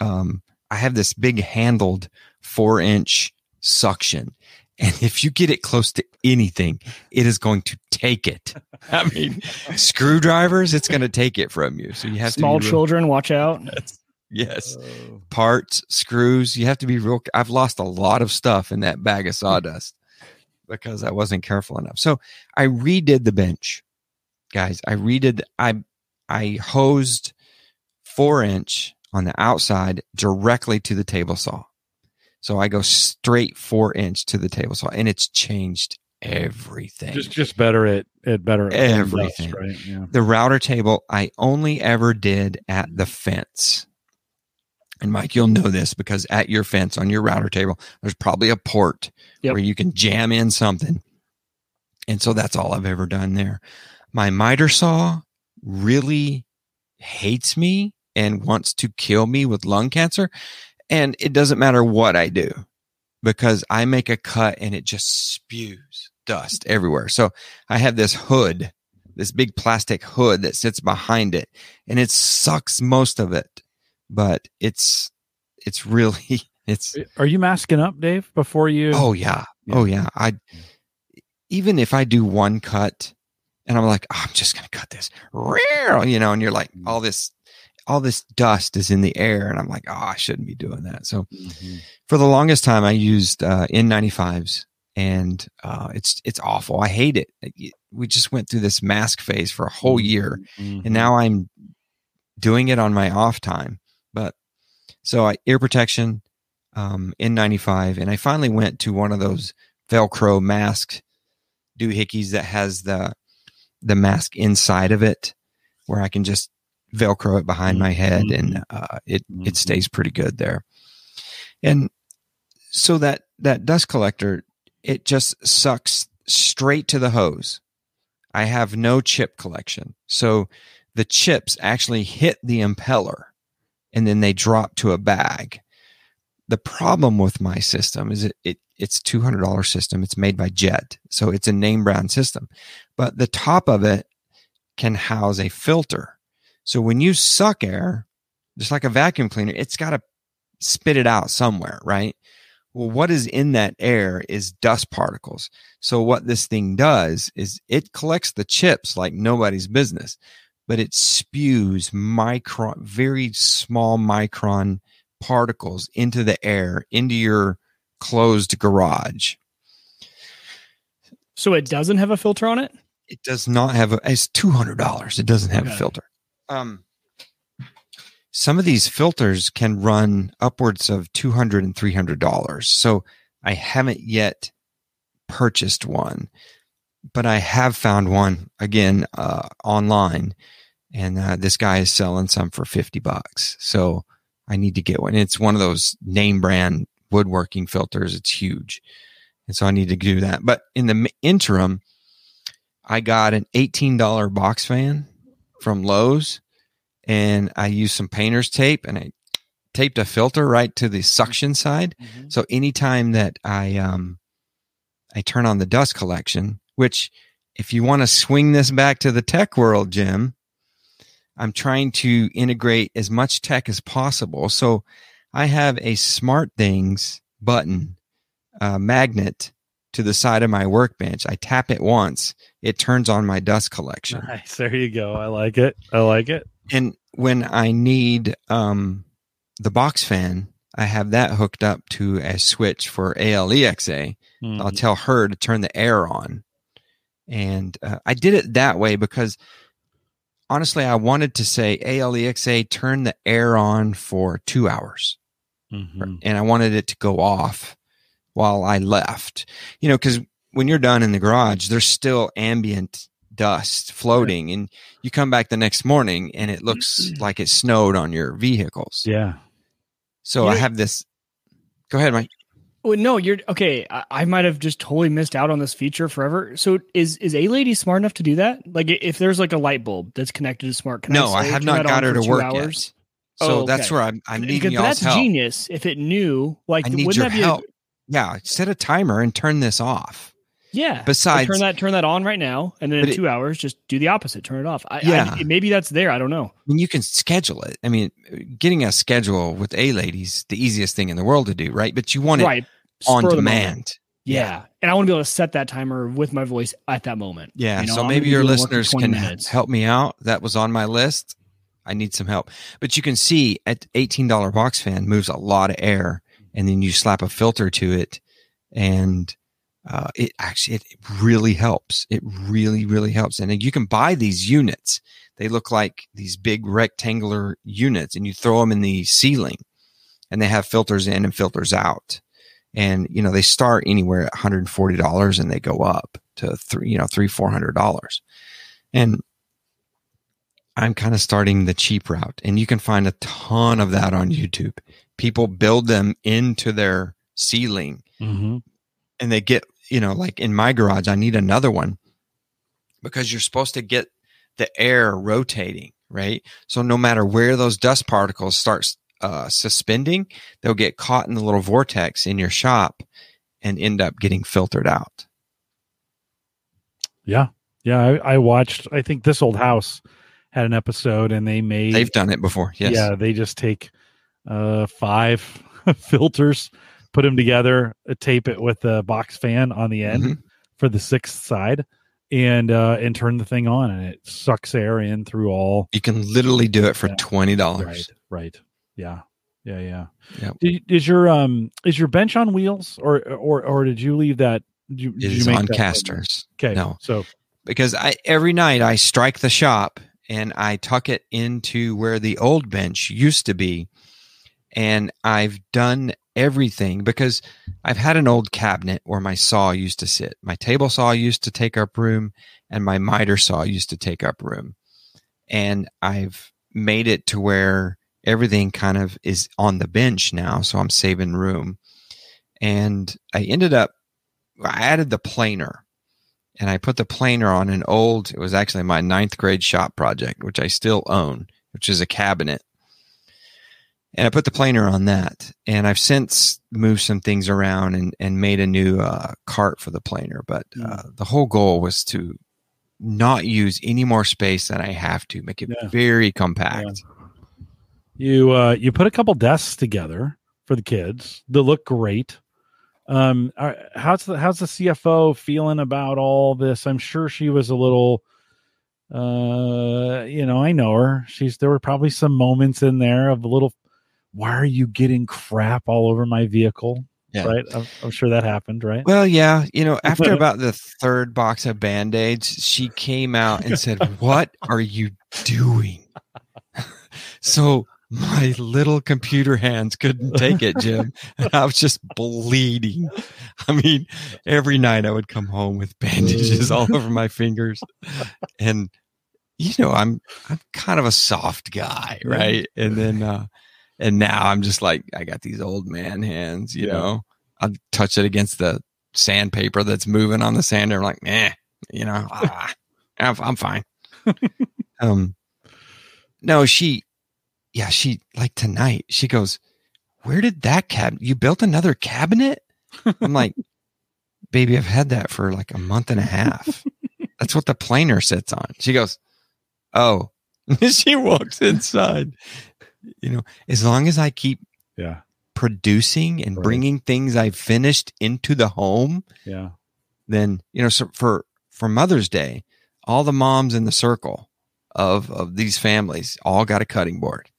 um, I have this big handled four inch suction. And if you get it close to anything, it is going to take it. I mean, screwdrivers, it's going to take it from you. So you have Small to be real- children, watch out. Yes, Oh. parts, screws. You have to be real. I've lost a lot of stuff in that bag of sawdust because I wasn't careful enough. So I redid the bench, guys. I redid. I I hosed four inch on the outside directly to the table saw. So I go straight four inch to the table saw, and it's changed everything. Just just better at at better at Everything. dust, right? Yeah. the router table I only ever did at the fence. And Mike, you'll know this because at your fence on your router table, there's probably a port Yep. where you can jam in something. And so that's all I've ever done there. my miter saw really hates me and wants to kill me with lung cancer. And it doesn't matter what I do because I make a cut and it just spews dust everywhere. So I have this hood, this big plastic hood that sits behind it and it sucks most of it, but it's, it's really, it's, Are you masking up, Dave, before you? oh yeah. Yeah. Oh yeah. I, even if I do one cut and I'm like, "Oh, I'm just going to cut this, real, you know, and you're like, mm. all this, all this dust is in the air. And I'm like, oh, I shouldn't be doing that. So Mhm. for the longest time, I used uh, N95s and uh, it's, it's awful. I hate it. We just went through this mask phase for a whole year Mhm. and now I'm doing it on my off time. But so I ear protection, um, N95, and I finally went to one of those Velcro mask doohickeys that has the the mask inside of it, where I can just Velcro it behind my mm-hmm. head, and mm-hmm. uh, it it mm-hmm. stays pretty good there. And so that that dust collector, it just sucks straight to the hose. I have no chip collection. So the chips actually hit the impeller and then they drop to a bag. The problem with my system is it, it it's two hundred dollar system. It's made by Jet, so it's a name brand system. But the top of it can house a filter. So when you suck air, just like a vacuum cleaner, it's got to spit it out somewhere, right? Well, what is in that air is dust particles. So what this thing does is it collects the chips like nobody's business, but it spews micron, very small micron particles into the air, into your closed garage. So it doesn't have a filter on it? It does not have a, it's $200. It doesn't have a filter. Um, some of these filters can run upwards of $200 and $300. So I haven't yet purchased one, but I have found one again, uh, online and, uh, this guy is selling some for 50 bucks. So I need to get one. It's one of those name brand woodworking filters. It's huge. And so I need to do that. But in the interim, I got an $18 box fan from Lowe's and I used some painter's tape and I taped a filter right to the suction side. So anytime that I um I turn on the dust collection, which if you want to swing this back to the tech world, Jim, I'm trying to integrate as much tech as possible. So I have a SmartThings button uh, magnet to the side of my workbench. I tap it once, it turns on my dust collection. Nice. There you go. I like it. I like it. And when I need um, the box fan, I have that hooked up to a switch for ALEXA. I'll Mhm. tell her to turn the air on. And uh, I did it that way because honestly, I wanted to say ALEXA turn the air on for two hours. Mhm. And I wanted it to go off while I left. You know, because when you're done in the garage, there's still ambient dust floating, and you come back the next morning and it looks mm. like it snowed on your vehicles. Yeah. So You I have this. Go ahead, Mike. Well, no, you're okay. I, I might have just totally missed out on this feature forever. So is is a lady smart enough to do that? Like if there's like a light bulb that's connected to smart, no, I say, have not got her to work hours? yet. So Oh, that's where I'm, I'm needing y'all's that's help. genius. If it knew, like, I need wouldn't your that be a- help. Yeah, set a timer and turn this off. yeah. Besides- turn that turn that on right now, and then in But it- two hours, just do the opposite. Turn it off. I, Yeah. I, maybe that's there. I don't know. I mean, you can schedule it. I mean, getting a schedule with a ladies the easiest thing in the world to do, right? But you want it right. on Spur of the moment. demand. Yeah. And I want to be able to set that timer with my voice at that moment. Yeah. You know, so I'm maybe your doing work in listeners can minutes. help me out. That was on my list. I need some help. But you can see at $18 box fan moves a lot of air and then you slap a filter to it and uh, it actually, it really helps. It really, really helps. And you can buy these units. They look like these big rectangular units and you throw them in the ceiling and they have filters in and filters out. And, you know, they start anywhere at $140 and they go up to three, you know, three, four hundred dollars. And I'm kind of starting the cheap route and you can find a ton of that on YouTube. People build them into their ceiling Mhm. and they get, you know, like in my garage, I need another one because you're supposed to get the air rotating, right? So no matter where those dust particles start uh, suspending, they'll get caught in the little vortex in your shop and end up getting filtered out. Yeah. Yeah. I, I watched, I think this old house had an episode and they made, They've done it before. Yes. yeah, they just take uh, five filters, put them together, uh, tape it with a box fan on the end Mhm. for the sixth side. And uh, and turn the thing on, and it sucks air in through all You can literally do it for Yeah. twenty dollars. Right, right. Yeah. Yeah, yeah. Did, is your um is your bench on wheels or or or did you leave that did you, It did you on casters Okay. No. So because I every night I strike the shop and I tuck it into where the old bench used to be, and I've done everything because I've had an old cabinet where my saw used to sit. My table saw used to take up room, and my miter saw used to take up room, and I've made it to where everything kind of is on the bench now, so I'm saving room. And I ended up I added the planer and I put the planer on an old, it was actually my ninth grade shop project, which I still own, which is a cabinet. And I put the planer on that. And I've since moved some things around and, and made a new uh, cart for the planer. But uh, the whole goal was to not use any more space than I have to, make it Yeah. very compact. you uh you put a couple desks together for the kids that look great. Um how's the how's the CFO feeling about all this? I'm sure she was a little uh you know, I know her. She's there were probably some moments in there of a little why are you getting crap all over my vehicle? Yeah. Right? I'm, I'm sure that happened, right? Well, yeah, you know, after about the third box of band aids, she came out and said, What are you doing? so my little computer hands couldn't take it, Jim. And I was just bleeding. I mean, every night I would come home with bandages all over my fingers. And you know, I'm I'm kind of a soft guy, right? And then uh and now I'm just like I got these old man hands, you Yeah. know. I touch it against the sandpaper that's moving on the sander. I'm like, nah, you know, ah, I'm, I'm fine. um, no, she, yeah, she like tonight. She goes, "Where did that cabinet? You built another cabinet?" I'm like, "Baby, I've had that for like a month and a half. That's what the planer sits on." She goes, "Oh." she walks inside. You know, as long as I keep Yeah. producing and Right. bringing things I've finished into the home, Yeah. then you know, so for for Mother's Day, all the moms in the circle of of these families all got a cutting board.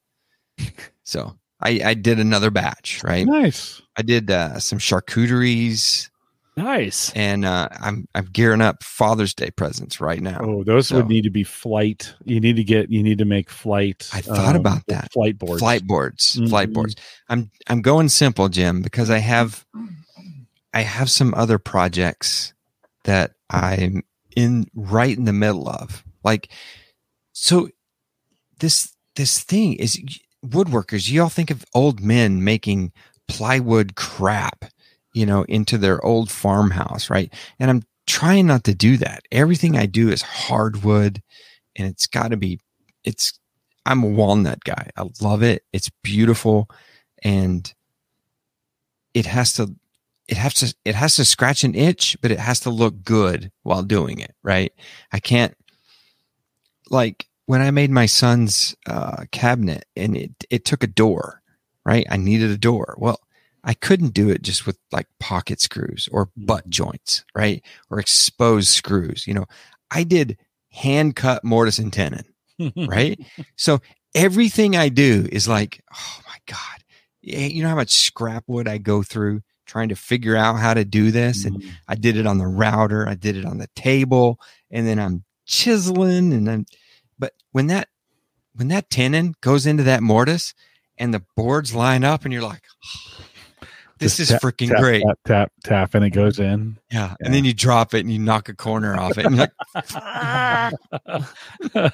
so I I did another batch, right? Nice. I did uh, some charcuteries, Nice. and uh, I'm I'm gearing up Father's Day presents right now. Oh, those So- would need to be flight. You need to get you need to make flight. um, I thought about that. Flight boards. Flight boards, flight Mhm. boards. I'm I'm going simple, Jim, because I have I have some other projects that I'm in right in the middle of. Like so this this thing is woodworkers, you all think of old men making plywood crap, you know, into their old farmhouse, right? And I'm trying not to do that. Everything I do is hardwood and it's got to be it's I'm a walnut guy. I love it. It's beautiful and it has to it has to it has to scratch an itch, but it has to look good while doing it, right? I can't like when I made my son's uh, cabinet and it it took a door, right? I needed a door. Well, I couldn't do it just with like pocket screws or butt joints, right? Or exposed screws. You know, I did hand cut mortise and tenon right? so everything I do is like, oh my God. You know how much scrap wood I go through trying to figure out how to do this? And Mhm. I did it on the router, I did it on the table, and then I'm chiseling and then but when that when that tenon goes into that mortise and the boards line up and you're like, this Just is tap, freaking tap, great. Tap, tap, tap, and it goes in. Yeah. And then you drop it and you knock a corner off it. And you're like,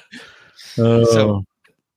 Oh, So-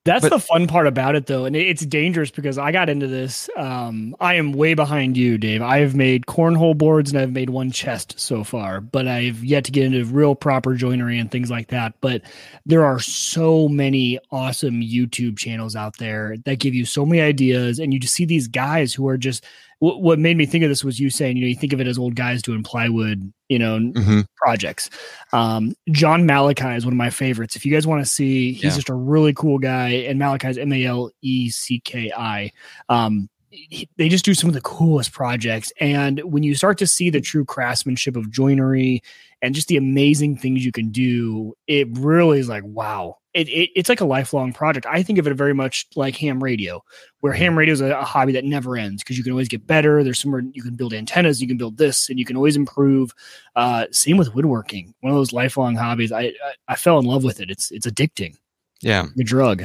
That's But- the fun part about it, though, and it- it's dangerous because I got into this. Um, I am way behind you, Dave. I have made cornhole boards and I've made one chest so far, but I've yet to get into real proper joinery and things like that. But there are so many awesome YouTube channels out there that give you so many ideas, and you just see these guys who are just. What what made me think of this was you saying, you know, you think of it as old guys doing plywood, you know, hmm projects. Um, John Malecki is one of my favorites. If you guys want to see, he's Yeah. just a really cool guy. And Malecki's M A L E C K I. Um, he- they just do some of the coolest projects. And when you start to see the true craftsmanship of joinery and just the amazing things you can do, it really is like, wow. It, it, it's like a lifelong project. I think of it very much like ham radio, where ham radio is a, a hobby that never ends because you can always get better. There's somewhere you can build antennas, you can build this, and you can always improve. Uh, same with woodworking, one of those lifelong hobbies. I, I I fell in love with it. It's it's addicting, Yeah, the drug,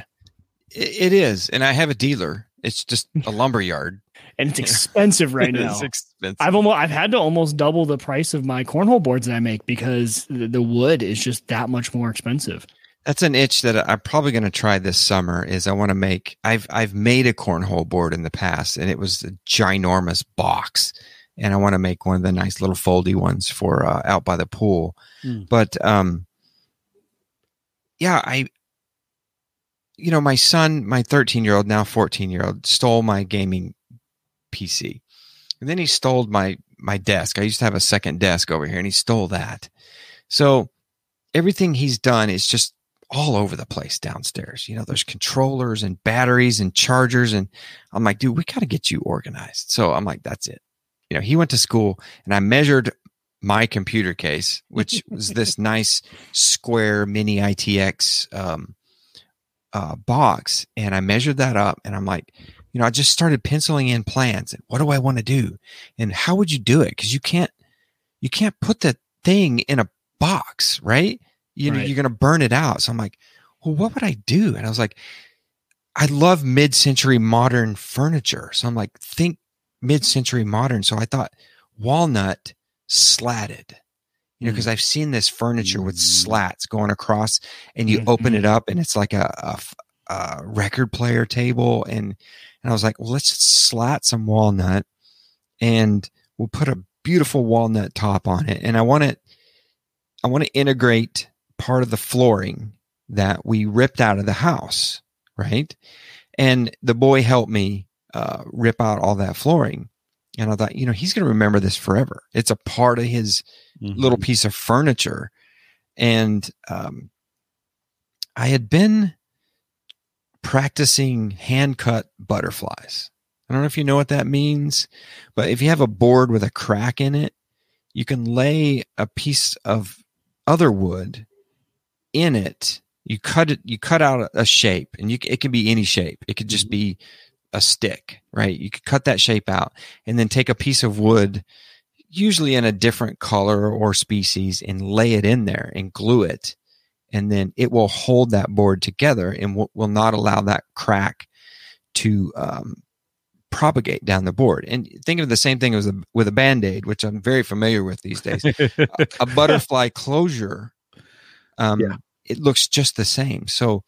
it, it is. And I have a dealer. It's just a lumber yard and it's expensive right now. It's expensive. I've almost I've had to almost double the price of my cornhole boards that I make because the, the wood is just that much more expensive. That's an itch that I'm probably going to try this summer. Is I want to make. I've I've made a cornhole board in the past, and it was a ginormous box, and I want to make one of the nice little foldy ones for uh, out by the pool. Mm. But um, yeah, I, you know, my son, my 13 year old now 14 year old, stole my gaming PC, and then he stole my my desk. I used to have a second desk over here, and he stole that. So everything he's done is just all over the place downstairs. You know, there's controllers and batteries and chargers. And I'm like, dude, we got to get you organized. So I'm like, that's it. You know, he went to school and I measured my computer case, which was this nice square mini ITX um, uh, box. And I measured that up and I'm like, you know, I just started penciling in plans and what do I want to do? And how would you do it? Cause you can't, you can't put that thing in a box, right? You know, Right. you're going to burn it out. So I'm like, well, what would I do? And I was like, I love mid century modern furniture. So I'm like, think mid century modern. So I thought walnut slatted, you know, because I've seen this furniture with Mm. slats going across and you open it up and it's like a a record player table. And, and I was like, well, let's just slat some walnut and we'll put a beautiful walnut top on it. And I want it, I want to integrate part of the flooring that we ripped out of the house, right? And the boy helped me uh, rip out all that flooring. And I thought, you know, he's going to remember this forever. It's a part of his little piece of furniture. And um, I had been practicing hand cut butterflies. I don't know if you know what that means, but if you have a board with a crack in it, you can lay a piece of other wood in it. You cut it, you cut out a shape, and you, it can be any shape. It could just be a stick, right? You could cut that shape out and then take a piece of wood, usually in a different color or species, and lay it in there and glue it. And then it will hold that board together and will, will not allow that crack to um, propagate down the board. And think of the same thing as a, with a band aid, which I'm very familiar with these days. a, a butterfly closure, um, Yeah. it looks just the same. So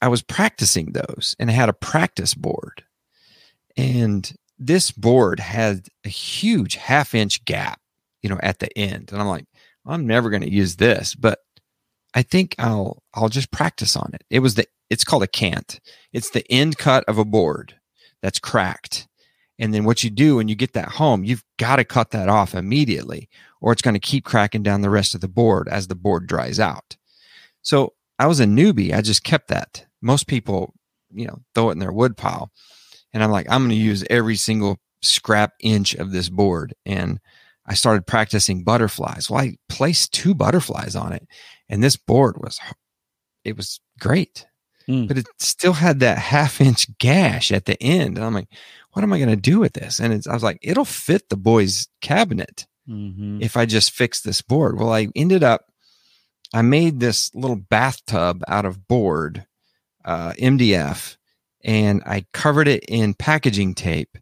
I was practicing those and I had a practice board. And this board had a huge half inch gap, you know, at the end. And I'm like, I'm never going to use this, but I think I'll I'll just practice on it. It was the it's called a cant. It's the end cut of a board that's cracked. And then what you do when you get that home, you've got to cut that off immediately or it's going to keep cracking down the rest of the board as the board dries out. So I was a newbie. I just kept that. Most people, you know, throw it in their wood pile. And I'm like, I'm going to use every single scrap inch of this board. And I started practicing butterflies. Well, I placed two butterflies on it and this board was, it was great, Mm. but it still had that half inch gash at the end. And I'm like, what am I going to do with this? And it's, I was like, it'll fit the boy's cabinet Mhm. if I just fix this board. Well, I ended up, I made this little bathtub out of board, uh, MDF, and I covered it in packaging tape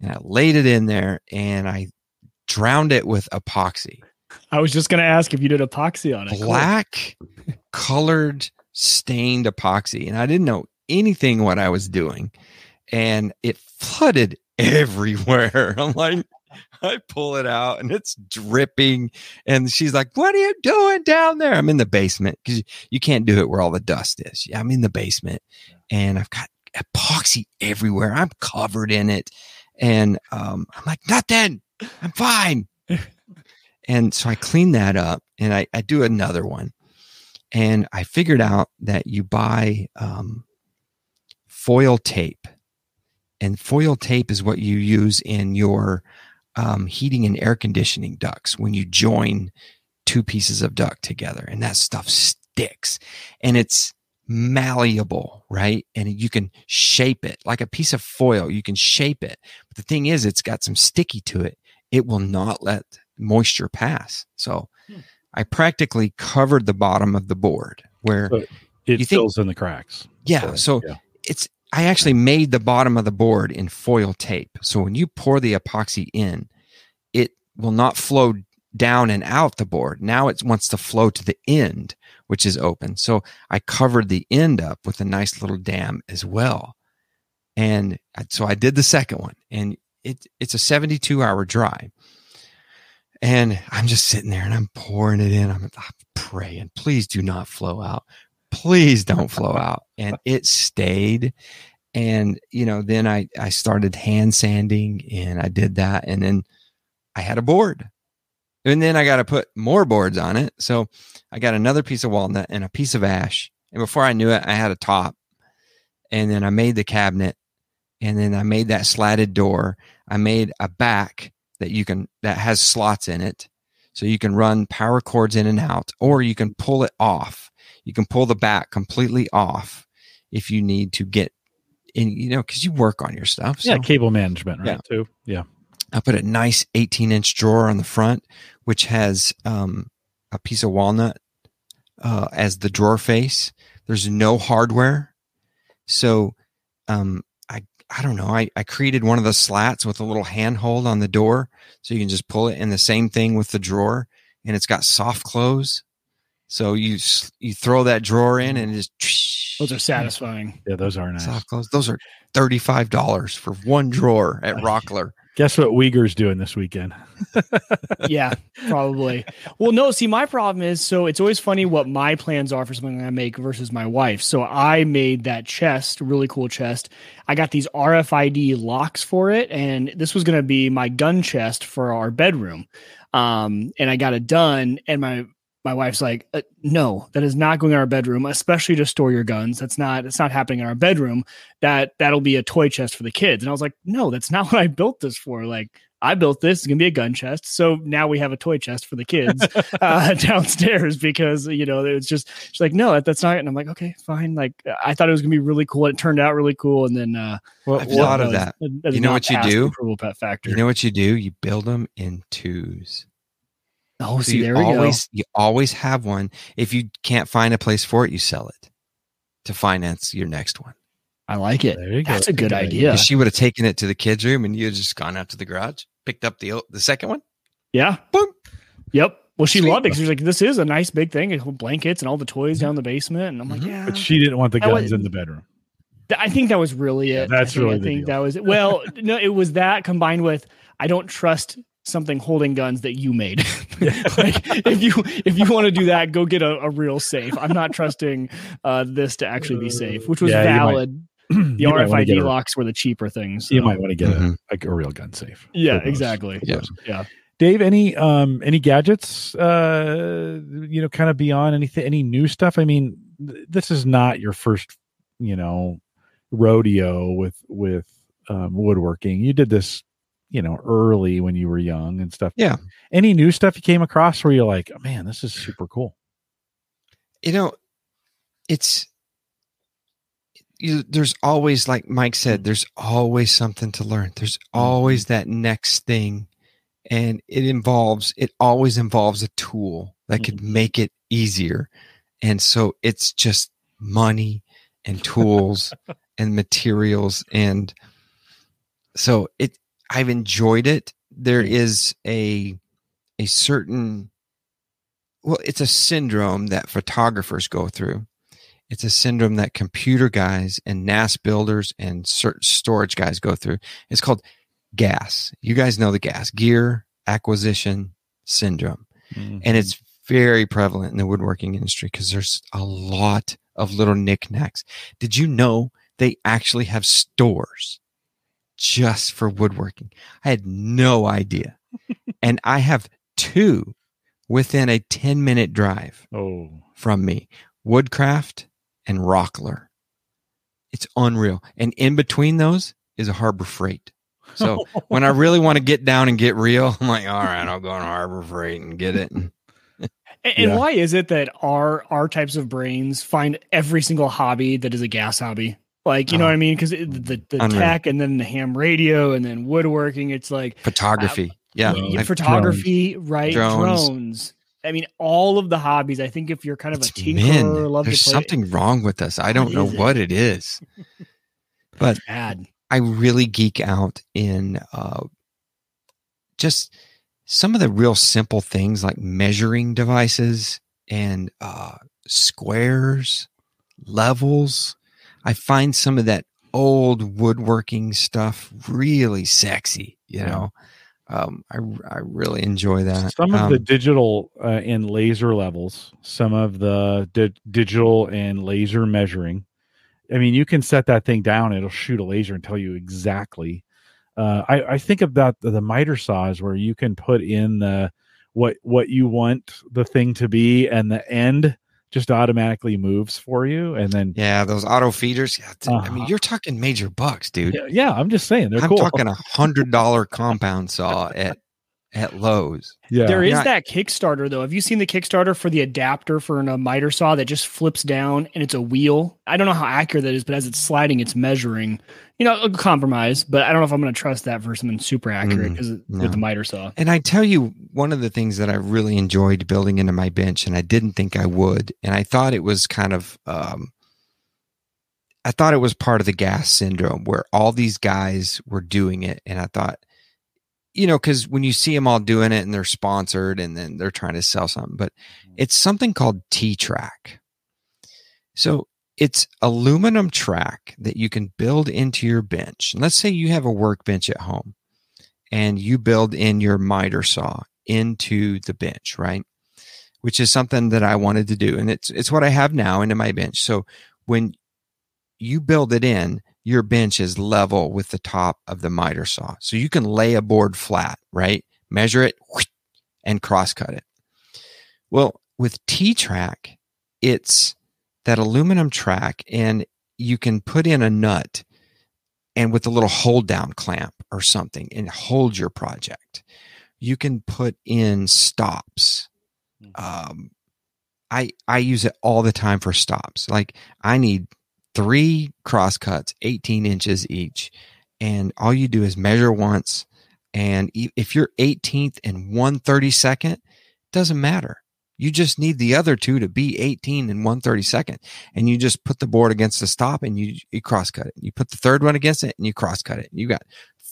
and I laid it in there and I drowned it with epoxy. I was just gonna ask if you did epoxy on it. Black colored stained epoxy. And I didn't know anything what I was doing. And it flooded everywhere. I'm like, I pull it out and it's dripping. And she's like, What are you doing down there? I'm in the basement because you can't do it where all the dust is. Yeah, I'm in the basement and I've got epoxy everywhere. I'm covered in it. And um, I'm like, Nothing. I'm fine. and so I clean that up and I, I do another one. And I figured out that you buy um, foil tape. And foil tape is what you use in your um, heating and air conditioning ducts when you join two pieces of duct together. And that stuff sticks and it's malleable, right? And you can shape it like a piece of foil. You can shape it. But the thing is, it's got some sticky to it. It will not let moisture pass. So hmm. I practically covered the bottom of the board where but it you fills think, in the cracks. Yeah. So yeah. it's I actually made the bottom of the board in foil tape. So when you pour the epoxy in, it will not flow down and out the board. Now it wants to flow to the end, which is open. So I covered the end up with a nice little dam as well. And so I did the second one and it, it's a 72 hour dry. And I'm just sitting there and I'm pouring it in. I'm, I'm praying, please do not flow out. Please don't flow out. And it stayed. And, you know, then I, I started hand sanding and I did that. And then I had a board. And then I got to put more boards on it. So I got another piece of walnut and a piece of ash. And before I knew it, I had a top. And then I made the cabinet. And then I made that slatted door. I made a back that you can that has slots in it so you can run power cords in and out or you can pull it off you can pull the back completely off if you need to get in you know because you work on your stuff so. yeah cable management right yeah. too yeah i put a nice 18 inch drawer on the front which has um, a piece of walnut uh, as the drawer face there's no hardware so um, I don't know. I, I created one of the slats with a little handhold on the door so you can just pull it and the same thing with the drawer and it's got soft close. So you you throw that drawer in and just those are satisfying. Yeah, those are nice. Soft close. Those are thirty five dollars for one drawer at Rockler. Guess what Wieger's doing this weekend? yeah, probably. Well, no, see, my problem is so it's always funny what my plans are for something I make versus my wife. So I made that chest, really cool chest. I got these RFID locks for it, and this was going to be my gun chest for our bedroom. Um, and I got it done, and my my wife's like, uh, no, that is not going in our bedroom, especially to store your guns. That's not, it's not happening in our bedroom. That that'll be a toy chest for the kids. And I was like, no, that's not what I built this for. Like, I built this. It's gonna be a gun chest. So now we have a toy chest for the kids uh, downstairs because you know it's just she's like, no, that, that's not. And I'm like, okay, fine. Like I thought it was gonna be really cool. It turned out really cool. And then uh, well, I've thought of that. you know what you do? Approval pet factor. You know what you do? You build them in twos. Oh, so see, there we always, go. You always have one. If you can't find a place for it, you sell it to finance your next one. I like it. That's go. a good idea. She would have taken it to the kids' room, and you had just gone out to the garage, picked up the the second one. Yeah. Boom. Yep. Well, she Sweet. loved it. because She was like, "This is a nice big thing. With blankets and all the toys down the basement." And I'm like, mm-hmm. "Yeah." But she didn't want the guns was, in the bedroom. I think that was really it. Yeah, that's I really. I think that was it. Well, no, it was that combined with I don't trust something holding guns that you made. like if you if you want to do that, go get a, a real safe. I'm not trusting uh, this to actually be safe, which was yeah, valid. Might, the RFID locks were the cheaper things. So. You might want to get mm-hmm. a, a, real gun safe. Yeah, exactly. Yeah. yeah. Dave, any um any gadgets uh you know kind of beyond anything any new stuff? I mean, th- this is not your first, you know, rodeo with with um, woodworking. You did this you know early when you were young and stuff. Yeah. Any new stuff you came across where you're like oh, man this is super cool you know it's you, there's always like mike said there's always something to learn. There's always mm-hmm. that next thing and it involves it always involves a tool that could mm-hmm. make it easier. And so it's just money and tools and materials and so it I've enjoyed it. There is a a certain well, it's a syndrome that photographers go through. It's a syndrome that computer guys and NAS builders and certain storage guys go through. It's called GAS. You guys know the GAS, gear acquisition syndrome. Mm-hmm. And it's very prevalent in the woodworking industry because there's a lot of little knickknacks. Did you know they actually have stores just for woodworking? I had no idea. and I have two within a 10 minute drive oh. from me Woodcraft and Rockler. It's unreal. And in between those is a Harbor Freight. So when I really want to get down and get real, I'm like, all right, I'll go on Harbor Freight and get it. And, and yeah. why is it that our our types of brains find every single hobby that is a gas hobby? Like, you know uh, what I mean? Because the, the tech and then the ham radio and then woodworking, it's like photography. Uh, yeah. photography, drones. right? Drones. drones. I mean, all of the hobbies. I think if you're kind of it's a tinkerer, love there's to play, something wrong with us. I don't know it? what it is, but bad. I really geek out in uh, just some of the real simple things like measuring devices and uh, squares, levels. I find some of that old woodworking stuff really sexy, you know um, I, I really enjoy that. Some of um, the digital uh, and laser levels, some of the di- digital and laser measuring. I mean, you can set that thing down; it'll shoot a laser and tell you exactly. Uh, I, I think about the, the miter saws where you can put in the what what you want the thing to be, and the end just automatically moves for you and then yeah those auto feeders yeah, uh-huh. i mean uh-huh. you're talking major bucks dude yeah, yeah i'm just saying they're i'm cool. talking a hundred dollar compound saw at at Lowe's. Yeah. There is that Kickstarter though. Have you seen the Kickstarter for the adapter for a miter saw that just flips down and it's a wheel? I don't know how accurate that is, but as it's sliding, it's measuring. You know, a compromise, but I don't know if I'm going to trust that for something super accurate because mm, no. with the miter saw. And I tell you, one of the things that I really enjoyed building into my bench, and I didn't think I would, and I thought it was kind of, um, I thought it was part of the gas syndrome where all these guys were doing it, and I thought you know, because when you see them all doing it and they're sponsored and then they're trying to sell something, but mm-hmm. it's something called T track. So it's aluminum track that you can build into your bench. And let's say you have a workbench at home and you build in your miter saw into the bench, right? Which is something that I wanted to do. And it's, it's what I have now into my bench. So when you build it in, your bench is level with the top of the miter saw. So you can lay a board flat, right? Measure it and cross cut it. Well, with T track, it's that aluminum track and you can put in a nut and with a little hold down clamp or something and hold your project. You can put in stops. Mm-hmm. Um, I I use it all the time for stops. Like I need three cross cuts, 18 inches each. And all you do is measure once. And if you're 18th and 132nd, doesn't matter. You just need the other two to be 18 and 132nd. And you just put the board against the stop and you, you cross cut it. You put the third one against it and you cross cut it. You got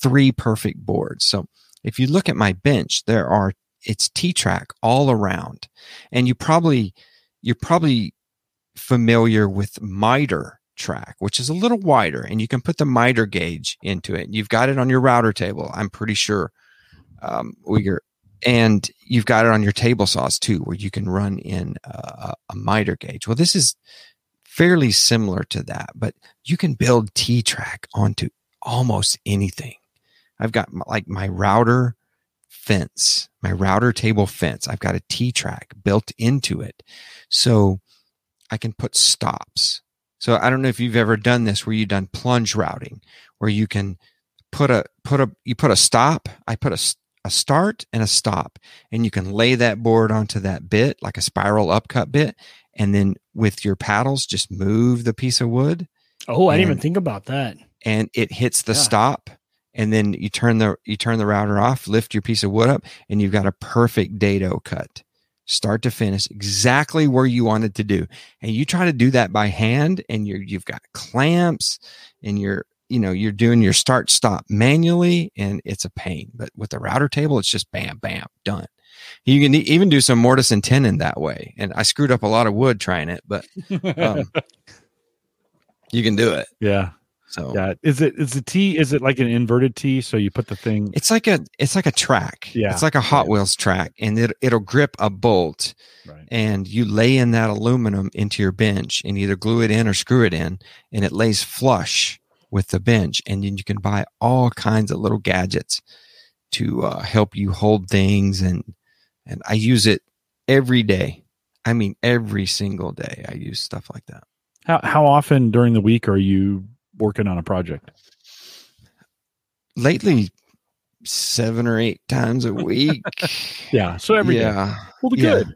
three perfect boards. So if you look at my bench, there are, it's T track all around. And you probably, you're probably familiar with miter track, which is a little wider, and you can put the miter gauge into it. You've got it on your router table, I'm pretty sure, um, Wieger. And you've got it on your table saws too, where you can run in a, a miter gauge. Well, this is fairly similar to that, but you can build T track onto almost anything. I've got my, like my router fence, my router table fence. I've got a T track built into it. So I can put stops. So I don't know if you've ever done this where you've done plunge routing, where you can put a put a you put a stop. I put a a start and a stop, and you can lay that board onto that bit like a spiral upcut bit, and then with your paddles just move the piece of wood. Oh, I didn't even think about that. And it hits the yeah. stop, and then you turn the you turn the router off, lift your piece of wood up, and you've got a perfect dado cut start to finish exactly where you wanted to do and you try to do that by hand and you're you've got clamps and you're you know you're doing your start stop manually and it's a pain but with the router table it's just bam bam done You can even do some mortise and tenon that way. And I screwed up a lot of wood trying it, but um, you can do it. yeah, So yeah. Is it is the T? Is it like an inverted T? So you put the thing. it's like a it's like a track. Yeah. It's like a Hot Wheels track, and it it'll grip a bolt, Right. and you lay in that aluminum into your bench, and either glue it in or screw it in, and it lays flush with the bench, and then you can buy all kinds of little gadgets to uh, help you hold things, and and I use it every day. I mean, every single day I use stuff like that. How how often during the week are you working on a project? Lately, seven or eight times a week. Yeah. So every day. yeah. Well, Yeah. good,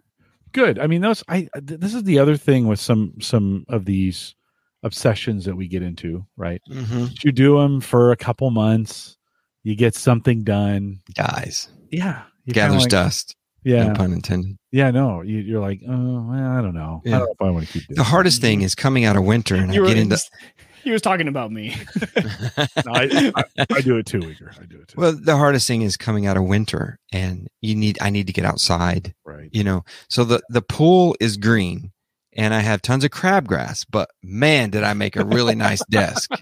good. I mean, those. I. This is the other thing with some some of these obsessions that we get into, right? hmm You do them for a couple months, you get something done. Dies. Yeah. Gathers like- dust. Yeah. No pun intended. Yeah. No. You, you're like, oh, well, I don't know. I don't know if I want to keep doing. The hardest thing is coming out of winter and I You were, get into. he was talking about me. No, I, I, I do it too, Wieger. I do it too. well, the hardest thing is coming out of winter and you need, I need to get outside, right. you know. So the, the pool is green and I have tons of crabgrass, but man, did I make a really nice desk.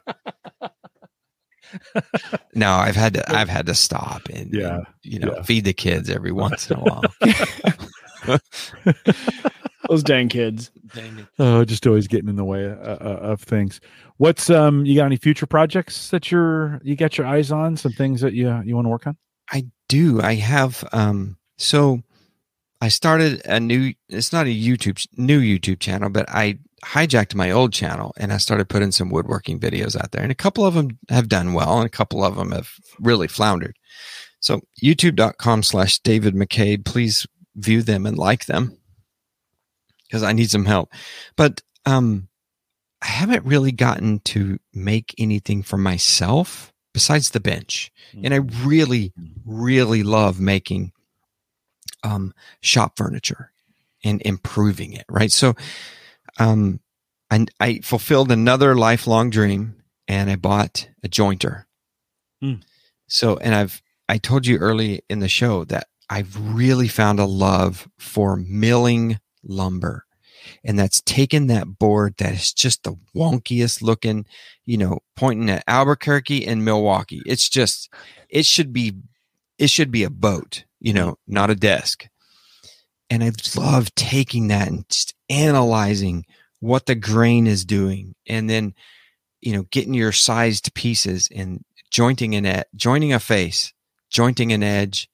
No, I've had to, I've had to stop and, Yeah, and, you know, yeah. feed the kids every once in a while. Those dang kids. Dang Oh, just always getting in the way uh, uh, of things. What's um? You got any future projects that you're you got your eyes on? Some things that you you want to work on? I do. I have um so I started a new it's not a YouTube new YouTube channel, but I hijacked my old channel and I started putting some woodworking videos out there. And a couple of them have done well and a couple of them have really floundered. So youtube.com slash David McCabe, please view them and like them because I need some help. But um I haven't really gotten to make anything for myself besides the bench. And I really, really love making um, shop furniture and improving it. Right. So, um, I, I fulfilled another lifelong dream and I bought a jointer. Hmm. So, and I've, I told you early in the show that I've really found a love for milling lumber. And that's taken that board that is just the wonkiest looking, you know, pointing at Albuquerque and Milwaukee. It's just, it should be, it should be a boat, you know, not a desk. And I love taking that and just analyzing what the grain is doing and then, you know, getting your sized pieces and jointing an ed- joining a face, jointing an edge,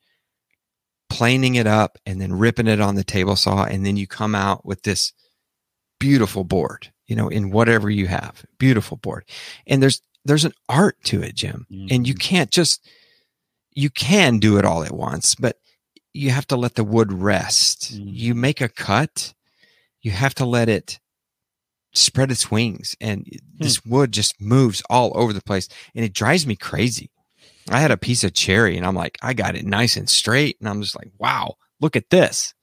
planing it up and then ripping it on the table saw. And then you come out with this beautiful board, you know, in whatever you have, beautiful board. And there's, there's an art to it, Jim. And you can't just, you can do it all at once, but you have to let the wood rest. Mm. You make a cut, you have to let it spread its wings and this wood just moves all over the place and it drives me crazy. I had a piece of cherry and I'm like, I got it nice and straight. And I'm just like, wow, look at this.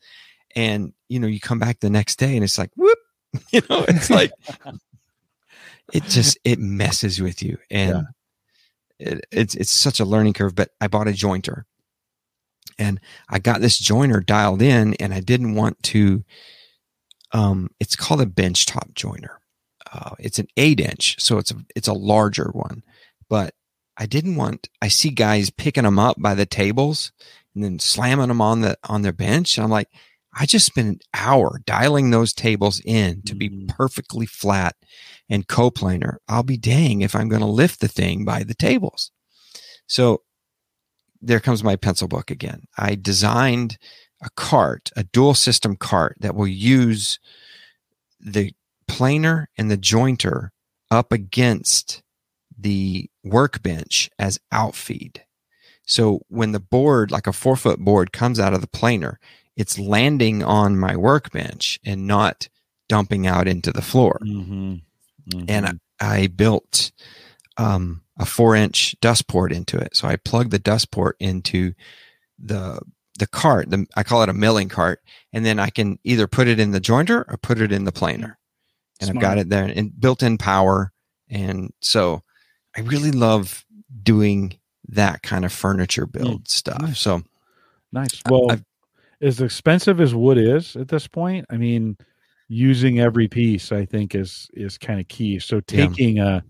And, you know, you come back the next day and it's like, whoop, you know, it's like, it just, it messes with you. And it, it's, it's such a learning curve, but I bought a jointer and I got this joiner dialed in and I didn't want to, um, it's called a bench top joiner. Uh, it's an eight inch, so it's a, it's a larger one, but I didn't want, I see guys picking them up by the tables and then slamming them on the, on their bench. And I'm like, I just spent an hour dialing those tables in to be Mhm. perfectly flat and coplanar. I'll be dang if I'm going to lift the thing by the tables. So there comes my pencil book again. I designed a cart, a dual system cart that will use the planer and the jointer up against the workbench as outfeed. So when the board, like a four foot board, comes out of the planer, it's landing on my workbench and not dumping out into the floor. Mm-hmm. And I, I built um, a four inch dust port into it. So I plugged the dust port into the the cart. The, I call it a milling cart, and then I can either put it in the jointer or put it in the planer. And I've got it there and built-in power. And so I really love doing that kind of furniture build stuff. Nice. So nice. Well, I've- as expensive as wood is at this point, I mean, using every piece I think is is kind of key. So taking a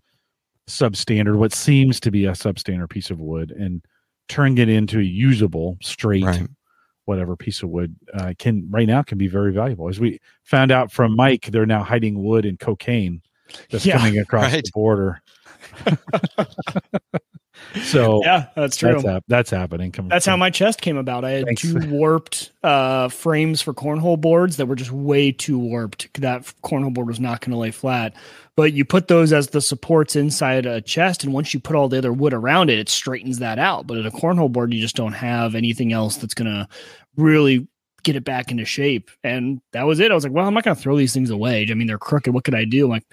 substandard, what seems to be a substandard piece of wood, and turning it into a usable straight Right. whatever piece of wood uh, can right now can be very valuable. As we found out from Mike, they're now hiding wood and cocaine that's Yeah, coming across right. the border. so Yeah, that's true. that's hap- that's happening. Coming That's how my chest came about. I had Thanks. two warped uh, frames for cornhole boards that were just way too warped. That cornhole board was not going to lay flat. But you put those as the supports inside a chest, and once you put all the other wood around it, it straightens that out. But in a cornhole board, you just don't have anything else that's going to really get it back into shape. And that was it. I was like, well, I'm not going to throw these things away. I mean, they're crooked. What could I do? I'm like,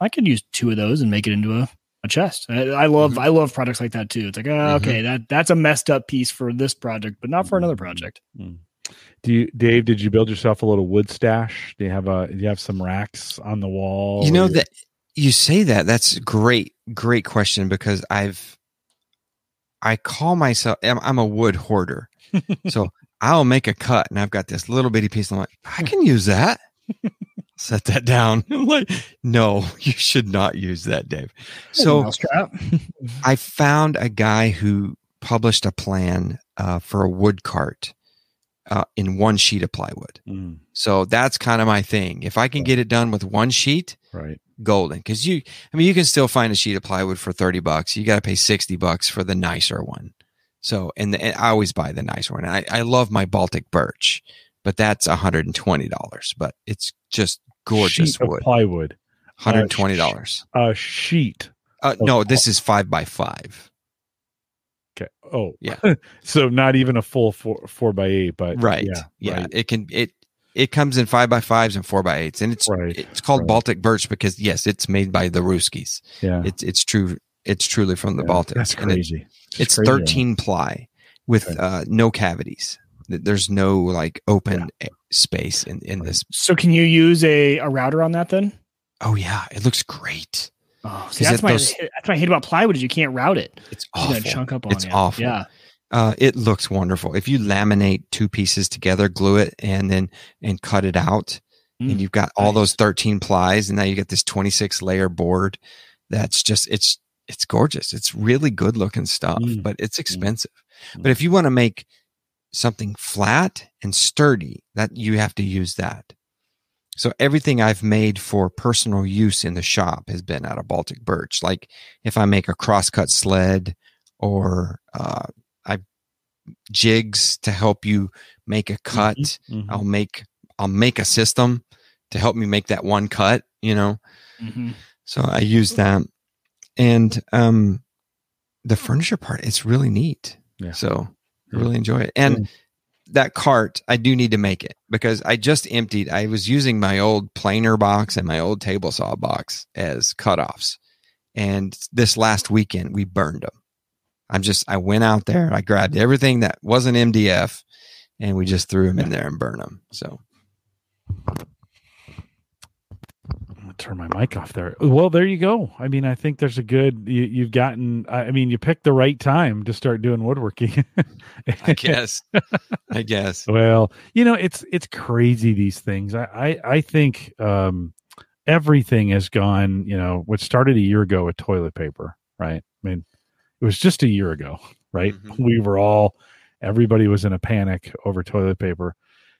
I could use two of those and make it into a a chest. I, I love Mhm. I love projects like that too. It's like, oh, okay, mm-hmm. that that's a messed up piece for this project, but not for another mm-hmm. project. Mm-hmm. Do you, Dave? Did you build yourself a little wood stash? Do you have a? Do you have some racks on the wall? You know that you say that. That's great, great question because I've I call myself I'm, I'm a wood hoarder. so I'll make a cut and I've got this little bitty piece. And I'm like, I can use that. Set that down. I'm like, no, you should not use that, Dave. So I found a guy who published a plan uh, for a wood cart uh, in one sheet of plywood. Mm, So that's kind of my thing. If I can get it done with one sheet, right. golden. Because you, I mean, you can still find a sheet of plywood for thirty bucks. You got to pay sixty bucks for the nicer one. So, and, the, and I always buy the nicer one. I, I love my Baltic birch, but that's one hundred and twenty dollars. But it's just gorgeous wood. plywood. One hundred and twenty dollars. A sheet. Uh, no, this is five by five. Okay. Oh, Yeah. so not even a full four four by eight, but right Yeah. yeah, right. it can it it comes in five by fives and four by eights and it's Right, it's called right. baltic birch because yes it's made by the ruskies Yeah. it's it's true it's truly from the Yeah, baltic That's And it- crazy. it's crazy. 13 ply with Okay. uh no cavities there's no like open a- space in in this So can you use a, a router on that then? oh yeah it looks great Oh, see, that's it my those- that's my hate about plywood is you can't route it. it's You awful got to chunk up on it's you. awful Yeah. uh, it looks wonderful if you laminate two pieces together glue it and then and cut it out Mm, and you've got all nice. those 13 plies and now you get this 26 layer board that's just it's it's gorgeous it's really good looking stuff Mm. but it's expensive Mm. but if you want to make something flat and sturdy that you have to use that so everything i've made for personal use in the shop has been out of baltic birch like if i make a crosscut sled or uh, i jigs to help you make a cut Mhm. I'll make I'll make a system to help me make that one cut, you know. Mhm. So I use that. And um the furniture part, it's really neat. Yeah. So I really enjoy it. And Yeah. that cart, I do need to make it because I just emptied. I was using my old planer box and my old table saw box as cutoffs. And this last weekend we burned them. I'm just I went out there, I grabbed everything that wasn't MDF and we just threw them in there and burned them. So Gonna turn my mic off there. Well, there you go. I mean, I think there's a good. You, you've gotten. I mean, you picked the right time to start doing woodworking. I guess. I guess. Well, you know, it's it's crazy these things. I I, I think um, everything has gone. You know, what started a year ago with toilet paper, right? I mean, it was just a year ago, right? Mhm. We were all, everybody was in a panic over toilet paper.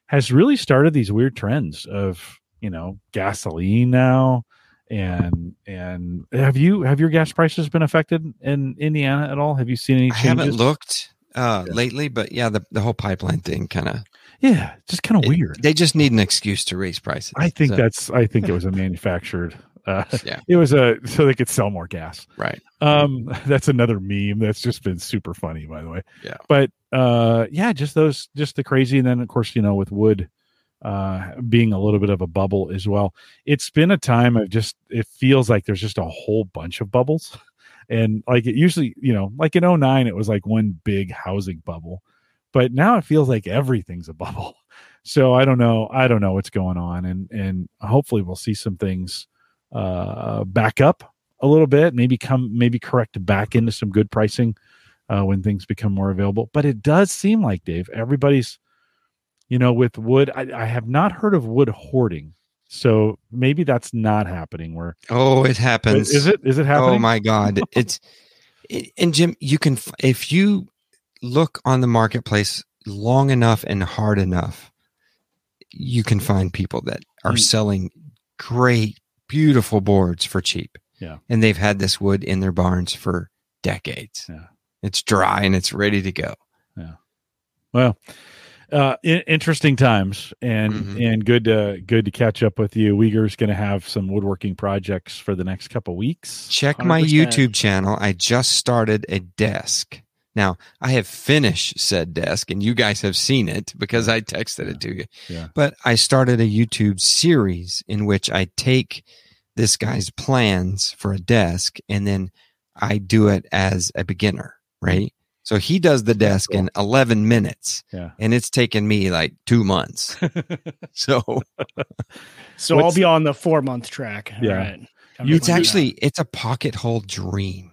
Has really started these weird trends of you know gasoline now, and and have you have your gas prices been affected in Indiana at all? Have you seen any I haven't looked uh Yeah. lately, but yeah, the, the whole pipeline thing kind of Yeah, just kind of weird. They just need an excuse to raise prices. I think So, that's. I think it was a manufactured. Uh, Yeah. it was a so they could sell more gas. right. Um, that's another meme that's just been super funny, by the way. Yeah. But uh, yeah, just those, just the crazy, and then of course you know with wood, uh, being a little bit of a bubble as well. It's been a time of just. It feels like there's just a whole bunch of bubbles, and like it usually, you know, like in 09, it was like one big housing bubble, but now it feels like everything's a bubble. So I don't know. I don't know what's going on, and and hopefully we'll see some things uh, back up a little bit, maybe come maybe correct back into some good pricing uh, when things become more available. But it does seem like Dave, everybody's you know, with wood, I, I have not heard of wood hoarding. So maybe that's not happening. Where Oh, it happens. is it? Is it happening? Oh my God! It's it, and Jim, you can if you look on the marketplace long enough and hard enough, you can find people that are Mm. selling great, beautiful boards for cheap. Yeah. and they've had this wood in their barns for decades. Yeah. It's dry and it's ready to go. Yeah. Well, uh, in, interesting times, and Mhm. and good to good to catch up with you. Wieger's going to have some woodworking projects for the next couple weeks. Check my 100%. YouTube channel. I just started a desk. Now, I have finished said desk and you guys have seen it because I texted it to you. Yeah. But I started a YouTube series in which I take this guy's plans for a desk and then I do it as a beginner, right? So he does the desk in 11 minutes Yeah. and it's taken me like two months. so So I'll be on the four month track. Yeah. right. You- it's out. actually, it's a pocket hole dream.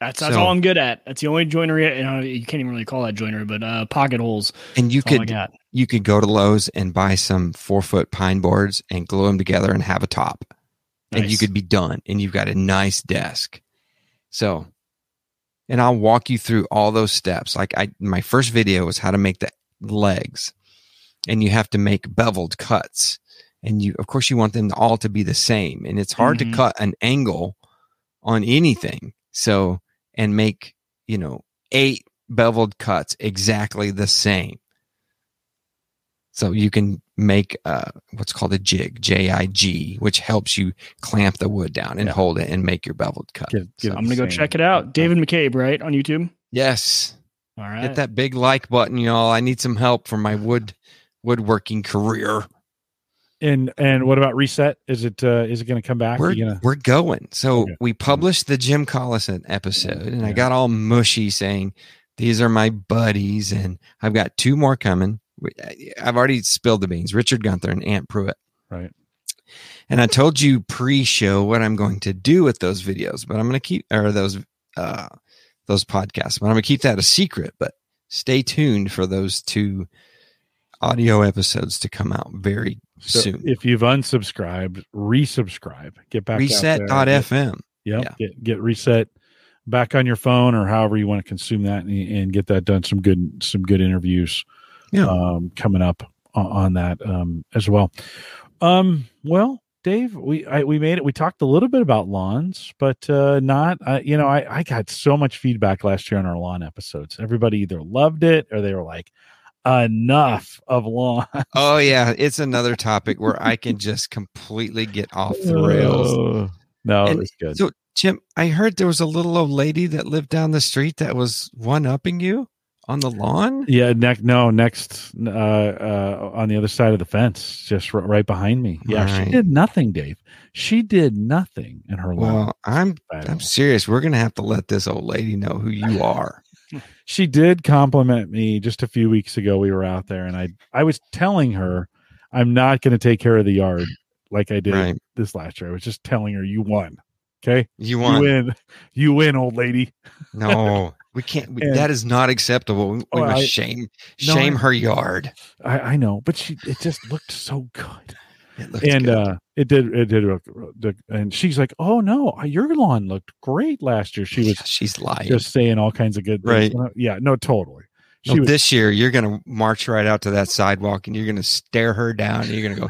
that's that's so- all I'm good at. That's the only joinery. You, know, you can't even really call that joinery, but uh, pocket holes. And you That's all I could you could go to Lowe's and buy some four foot pine boards and glue them together and have a top. And you could be done and you've got a nice desk. So, and I'll walk you through all those steps. Like I, my first video was how to make the legs and you have to make beveled cuts. And you, of course, you want them all to be the same. And it's hard Mhm. to cut an angle on anything. So, and make, you know, eight beveled cuts exactly the same. So you can make uh, what's called a jig, J I G, which helps you clamp the wood down and Yeah. hold it and make your beveled cut. Get- get So- I'm gonna go check it out. David McCabe, right on YouTube. yes, All right. hit that big like button, y'all. I need some help for my wood woodworking career. And and what about reset? Is it uh, is it going to come back? We're gonna, we're going. So Okay. we published the Jim Collison episode, and I got all mushy saying these are my buddies, and I've got two more coming. I've already spilled the beans. Richard Gunther and Ant Pruitt. right. And I told you pre-show what I'm going to do with those videos, but I'm going to keep or those uh those podcasts, but I'm going to keep that a secret. But stay tuned for those two audio episodes to come out very So soon. if you've unsubscribed, resubscribe. Get back. out there. Reset.fm. Yep. Yeah. Get get reset back on your phone or however you want to consume that and, and get that done. Some good some good interviews Yeah. um, coming up on, on that um, as well. Um, well, Dave, we I, we made it. We talked a little bit about lawns, but uh, not. Uh, you know, I I got so much feedback last year on our lawn episodes. Everybody either loved it or they were like, "Enough of lawn." Oh yeah, it's another topic where I can just completely get off the rails. Oh, no, it was good. So Jim, I heard there was a little old lady that lived down the street that was one upping you on the lawn. Yeah, next no, next uh uh on the other side of the fence, just r- right behind me. Yeah, she did nothing, Dave. She did nothing in her lawn. Well, I'm. I'm serious. We're gonna have to let this old lady know who you are. She did compliment me just a few weeks ago. We were out there and I I was telling her I'm not going to take care of the yard like I did Right. this last year. I was just telling her you won. Okay? You You win. You win, old lady. no? We can't. We, that is not acceptable. We, we Oh, must I- shame No, shame I- her yard. I, I know, but she it just looked so good. It and good. uh it did it did look and she's like oh no your lawn looked great last year she was Yeah, she's lying. just saying all kinds of good things Right. Uh, yeah no totally No, was this year you're gonna march right out to that sidewalk and you're gonna stare her down and you're gonna go,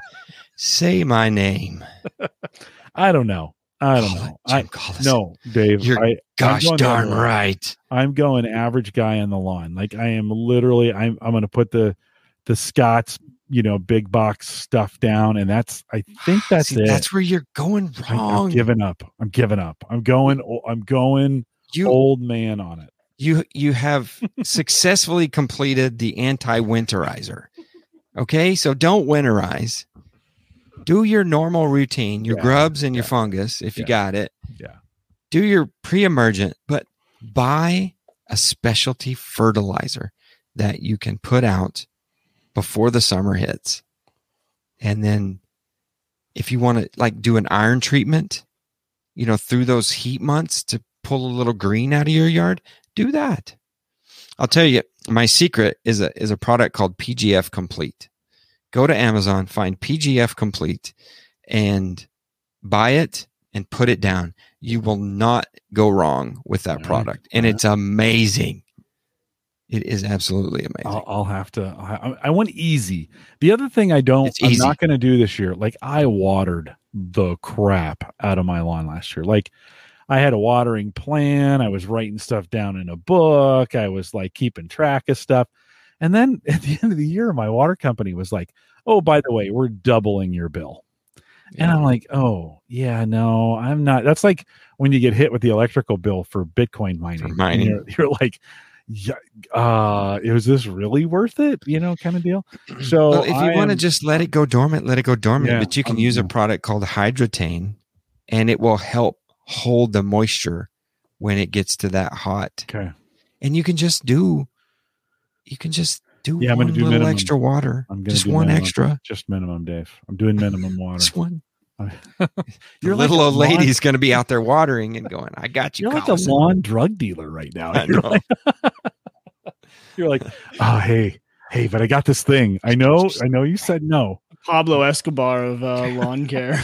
"Say my name." i don't know i don't know i no dave You're- I, Gosh going darn right. i'm going average guy on the lawn like i am literally i'm i'm gonna put the the scott's you know big box stuff down and that's i think that's See, it That's where you're going wrong. i'm giving up i'm giving up i'm going i'm going you old man on it you you have successfully completed the anti-winterizer. Okay, so don't winterize. Do your normal routine, your Yeah, grubs and your yeah, fungus if you got it. Yeah. Do your pre-emergent, but buy a specialty fertilizer that you can put out before the summer hits. And then if you want to like do an iron treatment, you know, through those heat months to pull a little green out of your yard, do that. I'll tell you, my secret is a is a product called PGF Complete. Go to Amazon, find PGF Complete, and buy it and put it down. You will not go wrong with that product, and it's amazing. It is absolutely amazing. I'll, I'll have to. I, I want easy. The other thing I don't, I'm not going to do this year. Like I watered the crap out of my lawn last year. Like I had a watering plan. I was writing stuff down in a book. I was like keeping track of stuff. And then at the end of the year, my water company was like, "Oh, by the way, we're doubling your bill." And I'm like, "Oh, yeah, no, I'm not." That's like when you get hit with the electrical bill for Bitcoin mining. And mining. You're, you're like, yeah, uh, was this really worth it? You know, kind of deal. So well, if you want to just let it go dormant, let it go dormant. Yeah, but you can um, use a product called Hydretain, and it will help hold the moisture when it gets to that hot. okay, And you can just do, you can just do Yeah, I'm gonna do little minimum. extra water. I'm gonna just one minimum. extra. just minimum, Dave. I'm doing minimum water. Just one. Your little a old lawn- lady's going to be out there watering and going, "I got you." You're like a Collison." lawn drug dealer right now. You're like, you're like, oh hey, hey, but I got this thing. I know, I know you said no. Pablo Escobar of uh, lawn care.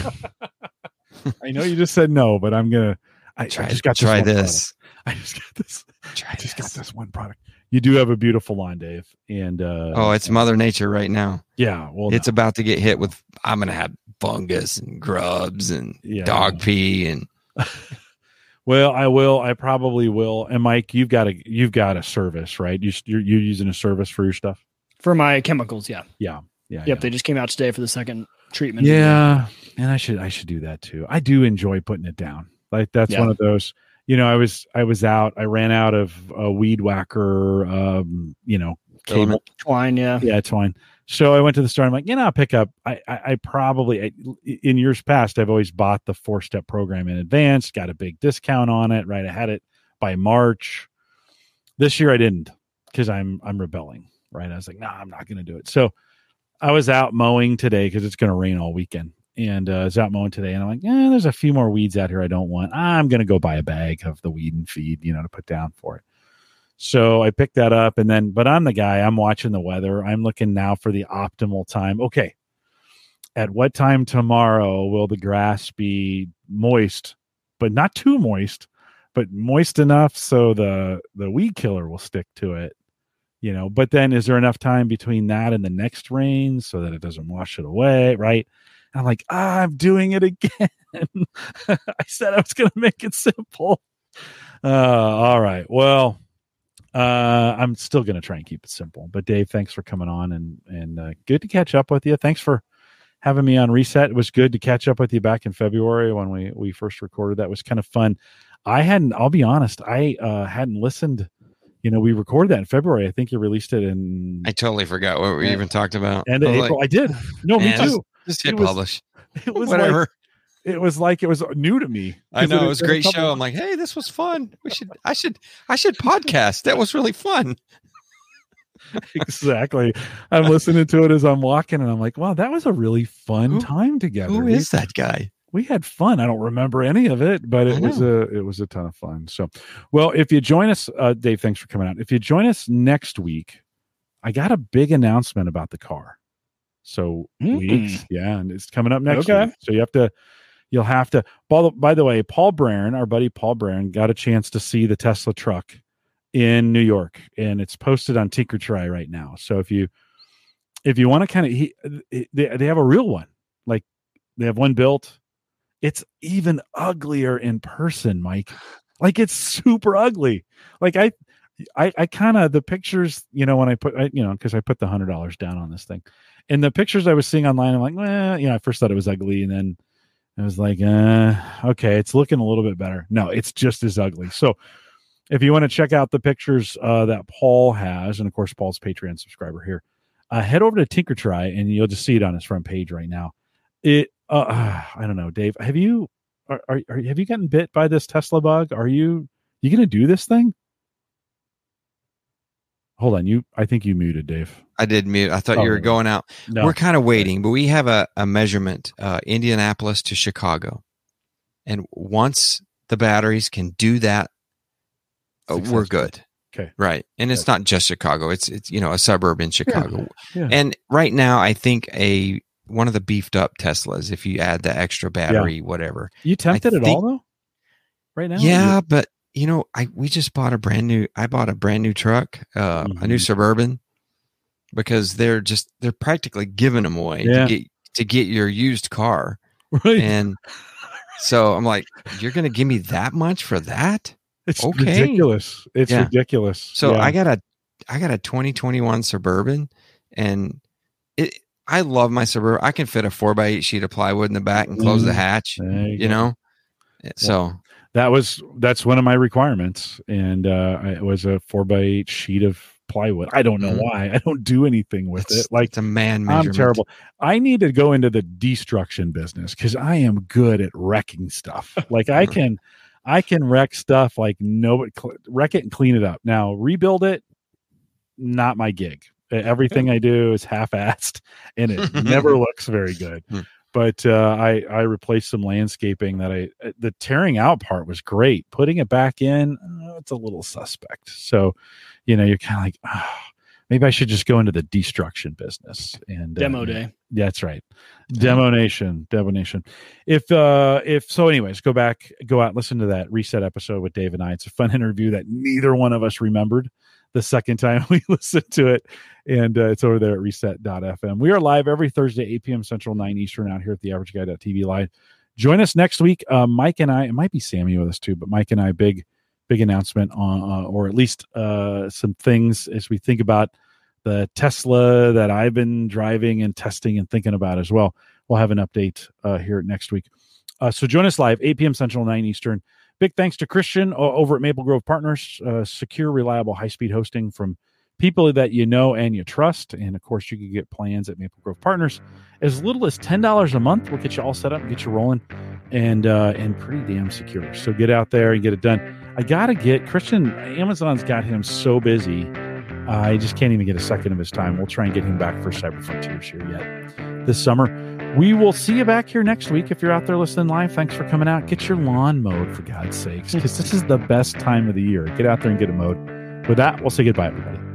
I know you just said no, but I'm gonna. I, I just got try this. this. I just got this. Try I just got this. this one product. You do have a beautiful lawn, Dave, and uh, Oh, it's Mother Nature right now. yeah. Well, It's about to get hit with. I'm going to have fungus and grubs and Yeah. dog pee and Well, I will. I probably will. And Mike, you've got a you've got a service, right? You you're, you're using a service for your stuff. For my chemicals, yeah. Yeah. Yeah. Yep, they just came out today for the second treatment. Yeah. And I should I should do that too. I do enjoy putting it down. Like that's Yeah. one of those. You know, I was I was out. I ran out of a weed whacker. Um, you know, cable. Element. Twine, yeah. Yeah, twine. So I went to the store. I'm like, you know, I'll pick up. I, I, I probably I, in years past, I've always bought the four step program in advance. Got a big discount on it. Right, I had it by March. This year I didn't because I'm I'm rebelling. Right, I was like, nah, I'm not going to do it. So I was out mowing today because it's going to rain all weekend. And uh, I was out mowing today, and I'm like, yeah, there's a few more weeds out here I don't want. I'm going to go buy a bag of the weed and feed, you know, to put down for it. So I picked that up and then, but I'm the guy, I'm watching the weather. I'm looking now for the optimal time. Okay. At what time tomorrow will the grass be moist, but not too moist, but moist enough so the, the weed killer will stick to it? You know, but then is there enough time between that and the next rain so that it doesn't wash it away? Right. I'm like, ah, I'm doing it again. I said I was going to make it simple. Uh, all right. Well, uh, I'm still going to try and keep it simple. But Dave, thanks for coming on and and uh, good to catch up with you. Thanks for having me on Reset. It was good to catch up with you back in February when we we first recorded. That was kind of fun. I hadn't. I'll be honest. I uh, hadn't listened. You know, we recorded that in February. I think you released it in I totally forgot what we Yeah. even talked about. I April. like, I did. No, me too. Just it hit was- publish. It was like Whatever. it was like it was new to me. I know it was a been great show. I'm like, hey, this was fun. We should. I should. I should podcast. That was really fun. exactly. I'm listening to it as I'm walking, and I'm like, wow, that was a really fun Who- time together. Who is that guy? we had fun. I don't remember any of it, but it was a it was a ton of fun. So, well, if you join us, uh, Dave, thanks for coming out. If you join us next week, I got a big announcement about the car. So Hmm. weeks, yeah, and it's coming up next Okay. week. So you have to, you'll have to. By the, by the way, Paul Braren, our buddy Paul Braren, got a chance to see the Tesla truck in New York, and it's posted on TinkerTry right now. So if you if you want to kind of, he they they have a real one, like they have one built it's even uglier in person mike like it's super ugly like i i, I kind of the pictures you know when i put I, you know because i put the hundred dollars down on this thing and the pictures i was seeing online i'm like well you know i first thought it was ugly and then i was like uh okay it's looking a little bit better no it's just as ugly so if you want to check out the pictures uh, that paul has and of course paul's patreon subscriber here uh, head over to TinkerTry and you'll just see it on his front page right now it uh, I don't know, Dave. Have you are, are, have you gotten bit by this Tesla bug? Are you you to do this thing? Hold on, you. I think you muted, Dave. I did mute. I thought you Oh. were going out. No, We're kind of waiting, but we have a, a measurement uh, Indianapolis to Chicago. And once the batteries can do that, uh, we're good. Okay. Right. And it's not just Chicago. It's it's you know a suburb in Chicago. yeah. And right now I think a one of the beefed up Teslas, if you add the extra battery, whatever. You tempted at think- all though? Right now? Yeah, but you know, I we just bought a brand new I bought a brand new truck, uh a new Mhm. suburban because they're just they're practically giving them away Yeah. to get to get your used car. Right. And so I'm like, you're gonna give me that much for that? It's okay. ridiculous. It's Yeah. ridiculous. So Yeah. I got a I got a 2021 Suburban and it I love my Suburban. I can fit a four by eight sheet of plywood in the back and close the Mm. hatch, There you know? So that was that's one of my requirements, and uh, it was a four by eight sheet of plywood. I don't know Mhm. why. I don't do anything with it's it. Like it's a man I'm terrible. I need to go into the destruction business because I am good at wrecking stuff. Like I can, I can wreck stuff like no wreck it and clean it up. Now rebuild it, not my gig. Everything I do is half-assed, and it never looks very good. But uh, I I replaced some landscaping that I uh, the tearing out part was great. Putting it back in, uh, it's a little suspect. So, you know, you're kind of like, ah, maybe I should just go into the destruction business and uh, Demo day. that's right. Demo Nation, Demo Nation. If uh if so anyways, go back, go out, listen to that reset episode with Dave and I. It's a fun interview that neither one of us remembered the second time we listened to it. And uh, it's over there at reset.fm. We are live every Thursday, 8 p.m. Central, 9 Eastern out here at the average guy.tv live. Join us next week. Uh, Mike and I, it might be Sammy with us too, but Mike and I, big, big announcement on, uh, or at least uh, some things as we think about the Tesla that I've been driving and testing and thinking about as well. We'll have an update uh, here next week. Uh, so join us live, 8 p.m. Central, 9 Eastern. Big thanks to Christian over at Maple Grove Partners, uh, secure, reliable, high speed hosting from people that you know and you trust. And of course, you can get plans at Maple Grove Partners as little as $10 a month. We'll get you all set up and get you rolling and uh, and pretty damn secure. So get out there and get it done. I got to get Christian, Amazon's got him so busy. I just can't even get a second of his time. We'll try and get him back for Cyber Frontiers here yet this summer. We will see you back here next week. If you're out there listening live, thanks for coming out. Get your lawn mowed for God's sakes, because this is the best time of the year. Get out there and get it mowed. With that, we'll say goodbye, everybody.